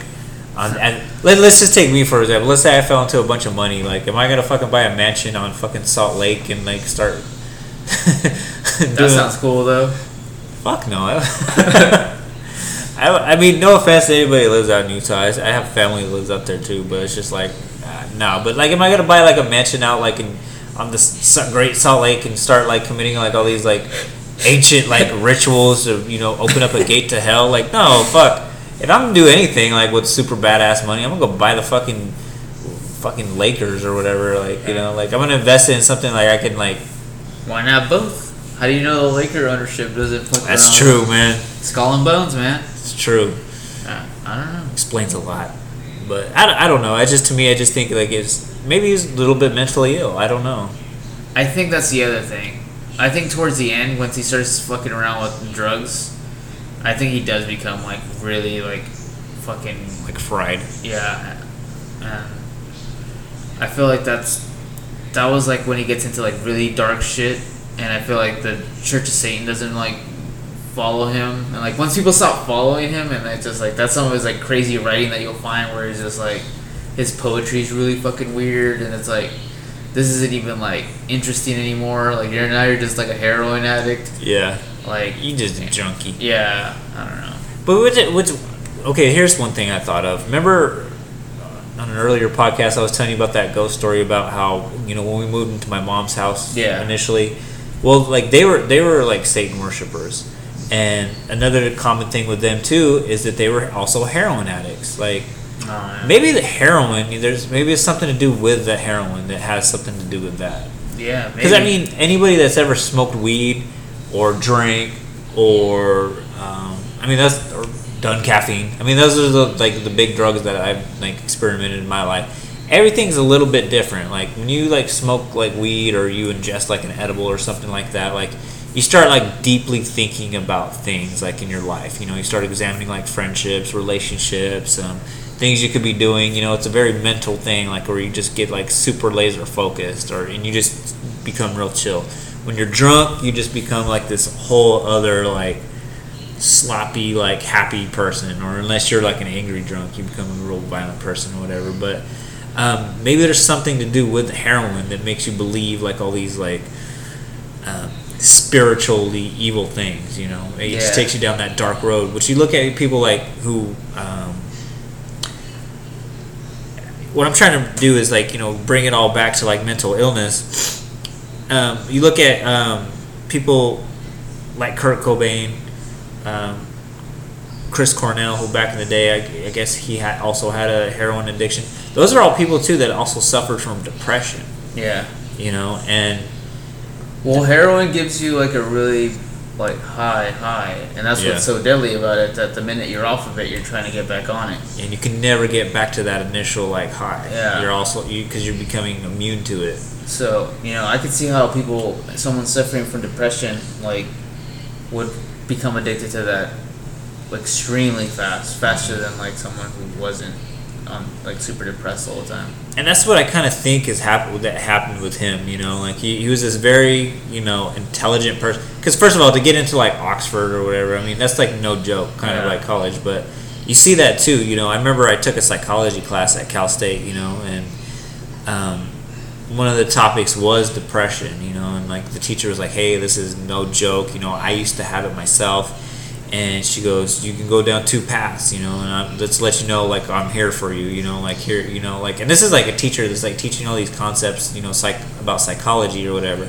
On, and let, let's just take me for example. Let's say I fell into a bunch of money. Like, am I gonna fucking buy a mansion on fucking Salt Lake and like start? *laughs* that sounds cool though Fuck no. *laughs* I, I mean, no offense to anybody who lives out in Utah. I I have family that lives out there too, but it's just like, uh, no. But like, am I gonna buy like a mansion out like in on the Great Salt Lake and start like committing like all these like ancient like rituals to you know open up a gate to hell? Like, no, fuck. If I'm gonna do anything like with super badass money, I'm gonna go buy the fucking fucking Lakers or whatever. Like, you know, like I'm gonna invest in something like I can like. why not both how do you know the Laker ownership doesn't fuck That's true, man. skull and bones man It's true. uh, I don't know explains a lot. But I, I don't know. I just to me, I just think like it's maybe he's a little bit mentally ill. I don't know. I think that's the other thing. I think towards the end, once he starts fucking around with drugs, I think he does become like really like fucking Like fried. yeah. And I feel like that's that was like when he gets into like really dark shit, and I feel like the Church of Satan doesn't like follow him, and like once people stop following him, and it's just like that's some of his like crazy writing that you'll find where he's just like his poetry is really fucking weird, and it's like this isn't even like interesting anymore. Like you're now you're just like a heroin addict. Yeah. Like You just a junkie. yeah, I don't know. But which, which okay, here's one thing I thought of. Remember uh, on an earlier podcast, I was telling you about that ghost story about how you know when we moved into my mom's house Yeah. initially. Well, like they were they were like Satan worshippers, and another common thing with them too is that they were also heroin addicts. Like Maybe the heroin there's maybe it's something to do with the heroin that has something to do with that. Yeah, Because I mean, anybody that's ever smoked weed or drank or um, I mean that's or done caffeine. I mean those are the like the big drugs that I've like experimented in my life. Everything's a little bit different. Like when you like smoke like weed or you ingest like an edible or something like that, like you start like deeply thinking about things like in your life. You know, you start examining like friendships, relationships, um, things you could be doing. You know, it's a very mental thing, like where you just get like super laser focused, or and you just become real chill. When you're drunk, you just become like this whole other like sloppy, like happy person, or unless you're like an angry drunk, you become a real violent person or whatever. But um, maybe there's something to do with heroin that makes you believe like all these like um, spiritually evil things. You know, it just takes you down that dark road. Which you look at people like who. Um, what I'm trying to do is like you know bring it all back to like mental illness. Um, you look at um, people like Kurt Cobain, um, Chris Cornell, who back in the day, I, I guess he had also had a heroin addiction. Those are all people too that also suffered from depression. Yeah. You know, and Well, heroin gives you like a really like high high, and that's Yeah. what's so deadly about it. That the minute you're off of it, you're trying to get back on it. and you can never get back to that initial like high. Yeah. You're also you because you're becoming immune to it. So you know, I could see how people, someone suffering from depression, like, would become addicted to that extremely fast, faster than like someone who wasn't, um, like super depressed all the time. and that's what I kind of think has happened that happened with him. You know, like he, he was this very you know intelligent person. Because first of all, to get into like Oxford or whatever, I mean that's like no joke, kind of like college. But you see that too. You know, I remember I took a psychology class at Cal State. You know, and um, one of the topics was depression. You know, and like the teacher was like, "Hey, this is no joke. You know, I used to have it myself." And she goes, "You can go down two paths, you know, and I'm, let's let you know, like I'm here for you, you know, like here, you know, like." And this is like a teacher that's like teaching all these concepts, you know, psych about psychology or whatever.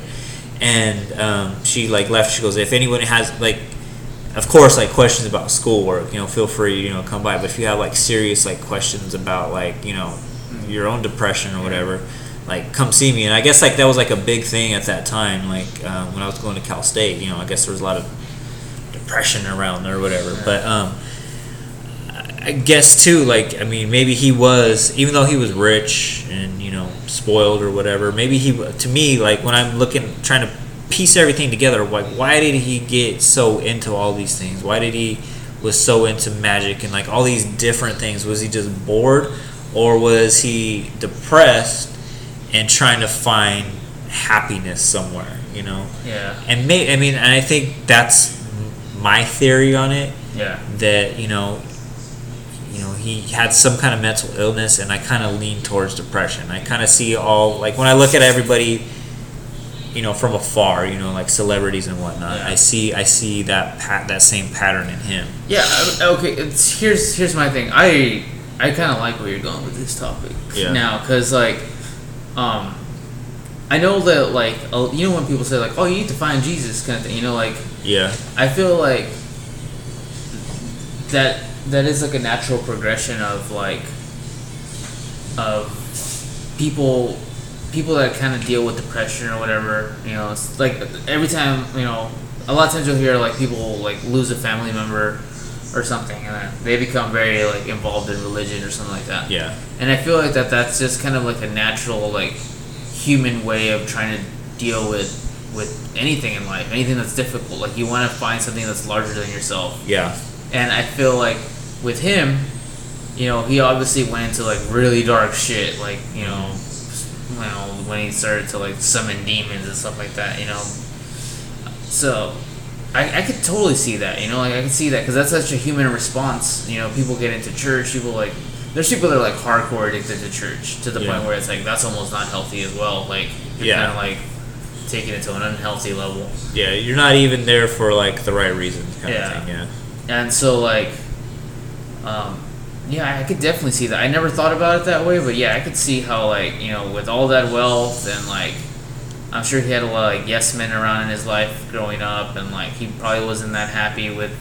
And um, she like left. She goes, "If anyone has like, of course, like questions about schoolwork, you know, feel free, you know, come by. But if you have like serious like questions about like, you know, your own depression or whatever." Like come see me, and I guess like that was like a big thing at that time. Like um, when I was going to Cal State, you know, I guess there was a lot of depression around or whatever. But um, I guess too, like I mean, maybe he was, even though he was rich and you know spoiled or whatever. Maybe he, to me, like when I'm looking, trying to piece everything together, like why did he get so into all these things? Why did he was so into magic and like all these different things? Was he just bored, or was he depressed and trying to find happiness somewhere? You know Yeah. and may I mean, and I think that's my theory on it. Yeah. That you know, you know, he had some kind of mental illness, and I kind of lean towards depression. I kind of see all like when I look at everybody, you know, from afar, you know, like celebrities and whatnot. Yeah. I see, I see that pat that same pattern in him. Yeah. Okay. It's here's here's my thing. I I kind of like where you're going with this topic Yeah. now, cause like, um, I know that like you know when people say like, oh, you need to find Jesus kind of thing. You know, like Yeah, I feel like that that is like a natural progression of like of people people that kind of deal with depression or whatever you know it's like every time you know a lot of times you'll hear like people like lose a family member or something and then they become very like involved in religion or something like that. Yeah, and I feel like that that's just kind of like a natural like human way of trying to deal with with anything in life, anything that's difficult. Like you want to find something that's larger than yourself. yeah, And I feel like with him, you know, he obviously went into like really dark shit, like you know, you know when he started to like summon demons and stuff like that, you know. So, I, I could totally see that, you know, like I can see that because that's such a human response. You know, people get into church, people like there's people that are like hardcore addicted to church to the Yeah. point where it's like that's almost not healthy as well. Like you're Yeah. kind of like taking it to an unhealthy level. yeah. You're not even there for like the right reasons, kind Yeah. of thing. Yeah, And so like, um, yeah, I could definitely see that. I never thought about it that way, but yeah, I could see how like you know with all that wealth and like, I'm sure he had a lot of like yes men around in his life growing up, and like he probably wasn't that happy with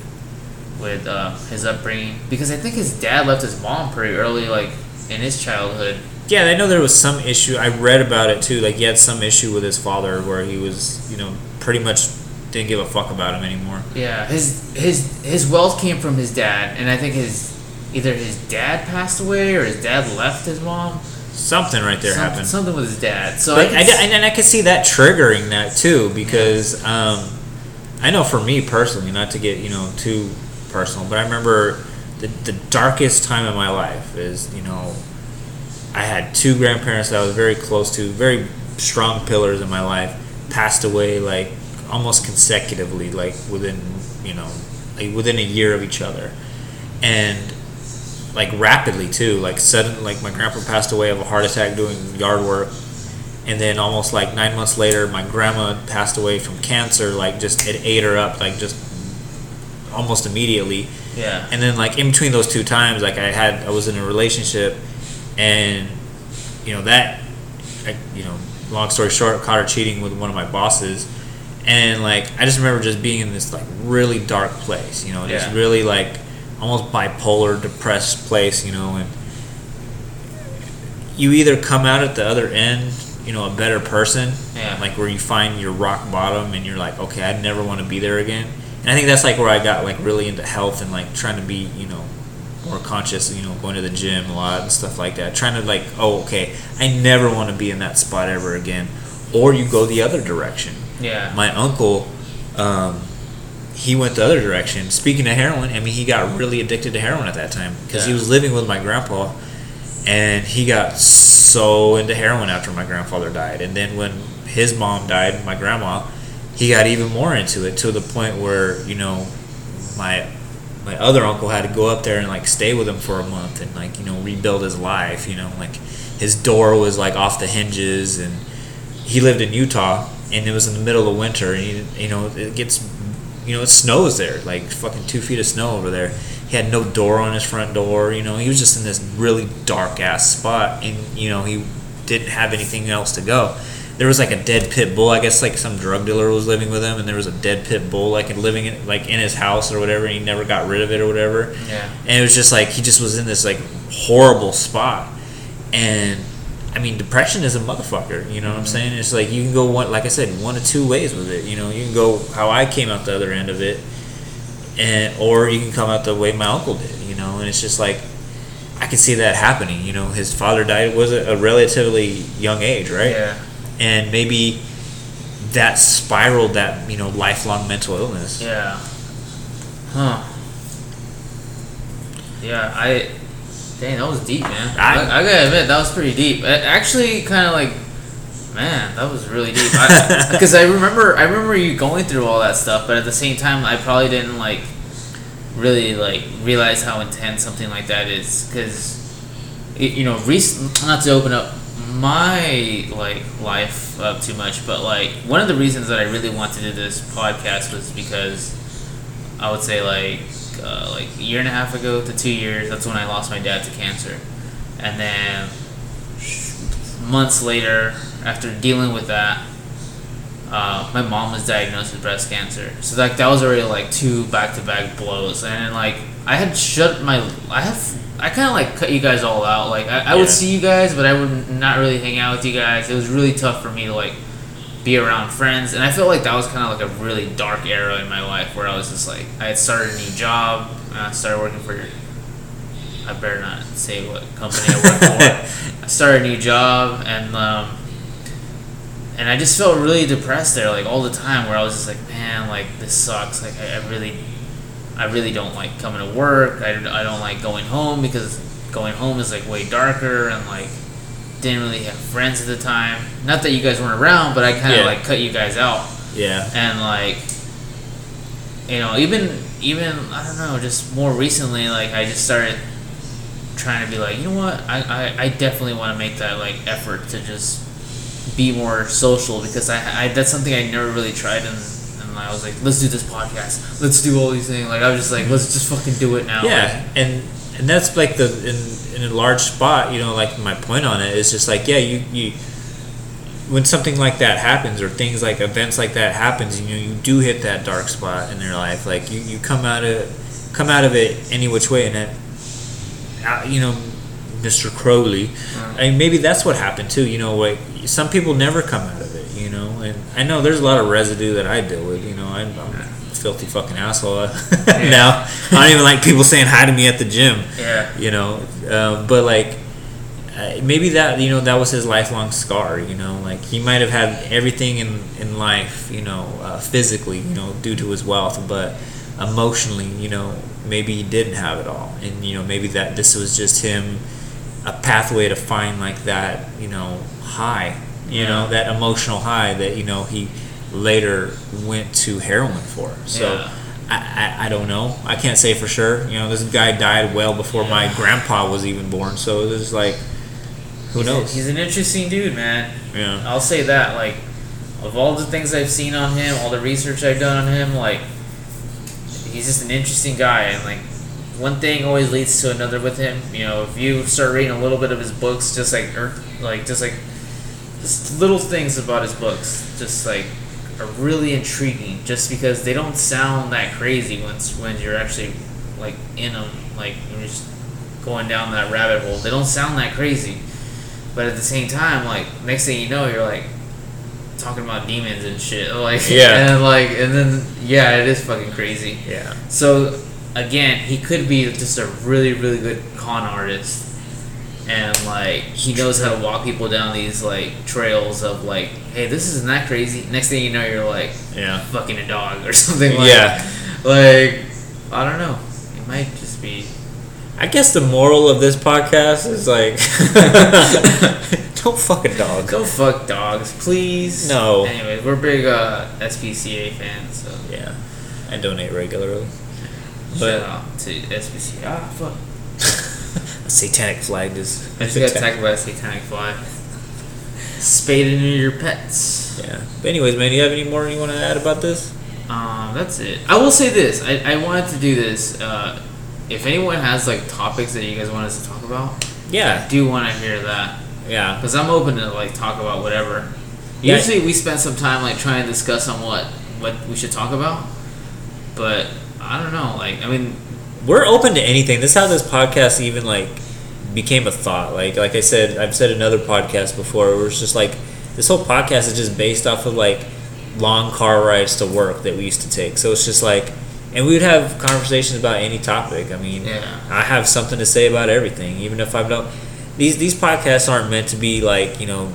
with uh, his upbringing because I think his dad left his mom pretty early, like in his childhood. Yeah. I know there was some issue. I read about it too. Like he had some issue with his father, where he was, you know, pretty much didn't give a fuck about him anymore. Yeah, his his his wealth came from his dad, and I think his either his dad passed away or his dad left his mom. Something right there something, happened. something with his dad. So But I, I, and I could see that triggering that too because um, I know for me personally, not to get you know too personal, but I remember the, the darkest time of my life is you know I had two grandparents that I was very close to, very strong pillars in my life, passed away like almost consecutively, like within you know like within a year of each other, and like rapidly too. Like sudden, like my grandpa passed away of a heart attack doing yard work, and then almost like nine months later, my grandma passed away from cancer. Like just it ate her up, like just almost immediately. Yeah. And then like in between those two times, like I had I was in a relationship, and you know that, I, you know, long story short, caught her cheating with one of my bosses, and like I just remember just being in this like really dark place, you know, this really like almost bipolar, depressed place, you know, and you either come out at the other end, you know, a better person, Yeah. like where you find your rock bottom and you're like, okay, I never want to be there again. And I think that's like where I got like really into health and like trying to be, you know, more conscious, you know, going to the gym a lot and stuff like that. Trying to like, oh, okay, I never want to be in that spot ever again. Or you go the other direction. Yeah. My uncle, um, he went the other direction. Speaking of heroin, I mean, he got really addicted to heroin at that time because he was living with my grandpa, and he got so into heroin after my grandfather died. And then when his mom died, my grandma, he got even more into it to the point where you know, my my other uncle had to go up there and like stay with him for a month and like you know rebuild his life. You know, like his door was like off the hinges and he lived in Utah and it was in the middle of winter and he, you know it gets you know it snows there like fucking two feet of snow over there he had no door on his front door you know he was just in this really dark ass spot and you know he didn't have anything else to go there was like a dead pit bull. I guess like some drug dealer was living with him and there was a dead pit bull like living in like in his house or whatever and he never got rid of it or whatever. Yeah. and it was just like he just was in this like horrible spot. And i mean depression is a motherfucker you know what i'm mm-hmm. saying? It's like you can go one like i said one of two ways with it you know? You can go how i came out the other end of it and or you can come out the way my uncle did you know? And it's just like i can see that happening you know? His father died was a relatively young age right? Yeah. And maybe that spiraled that you know lifelong mental illness Yeah. Huh. Yeah, I. Dang, that was deep, man. I- I, I gotta admit, that was pretty deep. It actually, kind of like, man, that was really deep. Because *laughs* I, remember, I remember you going through all that stuff, but at the same time, I probably didn't like really like realize how intense something like that is. Because, you know, recent, not to open up my like life up too much, but like one of the reasons that I really wanted to do this podcast was because I would say like uh, like a year and a half ago to two years. That's when I lost my dad to cancer, and then months later, after dealing with that, uh, my mom was diagnosed with breast cancer. So like that was already like two back to back blows, and like I had shut my I have. I kind of like cut you guys all out. Like I, I would see you guys, but I would not really hang out with you guys. It was really tough for me to like be around friends, and I felt like that was kind of like a really dark era in my life where I was just like I had started a new job, and I started working for. I better not say what company I work for. *laughs* I started a new job, and um, and I just felt really depressed there, like all the time, where I was just like, man, like this sucks. Like I, I really, I really don't like coming to work. I, I don't like going home because going home is like way darker and like didn't really have friends at the time. Not that you guys weren't around, but I kind of Yeah. like cut you guys out yeah and like you know even even i don't know just more recently like i just started trying to be like you know what i i, I definitely want to make that like effort to just be more social because i, I that's something i never really tried and and i was like let's do this podcast let's do all these things like i was just like let's just fucking do it now Yeah, and and that's like the in in a large spot, you know, like my point on it is just like yeah, you you when something like that happens or things like events like that happens, you know, you do hit that dark spot in your life. Like you, you come out of come out of it any which way, and it, uh, you know, Mr. Crowley. I mean, maybe that's what happened too. You know, like some people never come out of it. You know, and I know there's a lot of residue that I deal with. You know, I'm, I'm a filthy fucking asshole *laughs* now. I don't even like people saying hi to me at the gym. yeah You know, um, but like uh, maybe that you know that was his lifelong scar. You know, like he might have had everything in in life. You know, uh, physically, you know, due to his wealth, but emotionally, you know, maybe he didn't have it all, and you know, maybe that this was just him a pathway to find like that, you know, high. You know, that emotional high that you know he later went to heroin for. So. Yeah. I, I, I don't know. I can't say for sure. You know, this guy died well before my grandpa was even born. So it was like, who knows? He's an interesting dude, man. yeah. I'll say that. Like, of all the things I've seen on him, all the research I've done on him, like, he's just an interesting guy. And like, one thing always leads to another with him. You know, if you start reading a little bit of his books, just like, or like, just like, just little things about his books, just like, are really intriguing. Just because they don't sound that crazy once when you're actually like in them, like when you're just going down that rabbit hole. They don't sound that crazy. But at the same time, like next thing you know, you're like talking about demons and shit. *laughs* Like Yeah. *laughs* and like and then yeah, it is fucking crazy. Yeah. So again, he could be just a really really good con artist, and like he knows how to walk people down these like trails of like, hey, this isn't that crazy. Next thing you know, you're like Yeah. fucking a dog or *laughs* something like Yeah. like I don't know. It might just be I guess the moral of this podcast is like, *laughs* *laughs* don't fuck a dog. Go fuck dogs, please. No. Anyways, we're big uh, SPCA fans, so Yeah, I donate regularly. shout out to SPCA. Ah, fuck. A satanic flag is. I just got attacked by a satanic flag. Spade into your pets. Yeah. But anyways, man, do you have any more you want to add about this? Um, that's it. I will say this. I, I wanted to do this. Uh, if anyone has like topics that you guys want us to talk about, yeah, I Yeah. do want to hear that Yeah. because I'm open to like talk about whatever. Yeah. Usually we spend some time like trying to discuss on what what we should talk about, but I don't know. Like I mean, We're open to anything. This is how this podcast even like became a thought. Like like I said, I've said another podcast before, where it's just like this whole podcast is just based off of like long car rides to work that we used to take. So it's just like, and we would have conversations about any topic. I mean, Yeah. I have something to say about everything, even if I don't. These these podcasts aren't meant to be like you know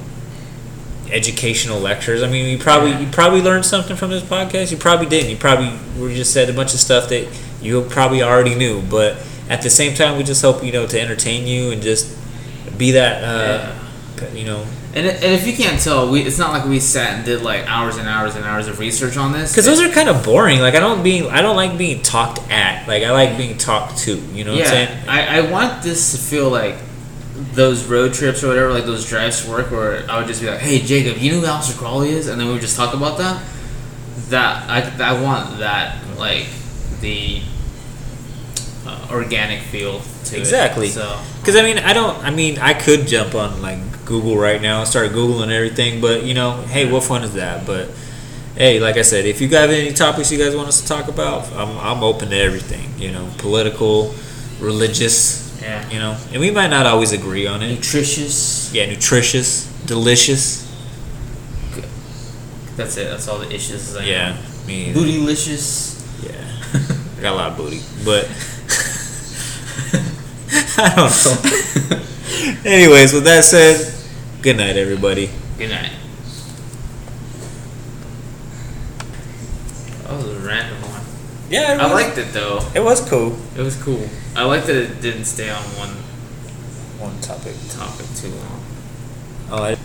educational lectures. I mean, you probably Yeah. you probably learned something from this podcast. You probably didn't. You probably we just said a bunch of stuff that you probably already knew. But at the same time, we just hope you know to entertain you and just be that uh, you know and, and if you can't tell, we it's not like we sat and did like hours and hours and hours of research on this. because those are kind of boring. Like I don't being I don't like being talked at. Like I like being talked to. You know what I'm saying? yeah, I, I want this to feel like those road trips or whatever, like those drives to work, where I would just be like, "Hey, Jacob, you know who Aleister Crowley is?" and then we would just talk about that. That I, I want that like the uh, organic feel to Exactly. it. So Because I mean, I don't. I mean, I could jump on like Google right now and start googling everything, but you know, hey, what fun is that? But hey, like I said, if you have any topics you guys want us to talk about, I'm I'm open to everything. You know, political, religious. Yeah. You know, and we might not always agree on it. nutritious. Yeah, nutritious, delicious. Good. That's it. That's all the issues. I Yeah, me. Bootylicious. Yeah, *laughs* I got a lot of booty, but *laughs* I don't know. Anyways, with that said, good night, everybody. Good night. That was a random one. Yeah, I liked it though. It was cool. It was cool. I like that it didn't stay on one One topic. topic too long. Oh, I,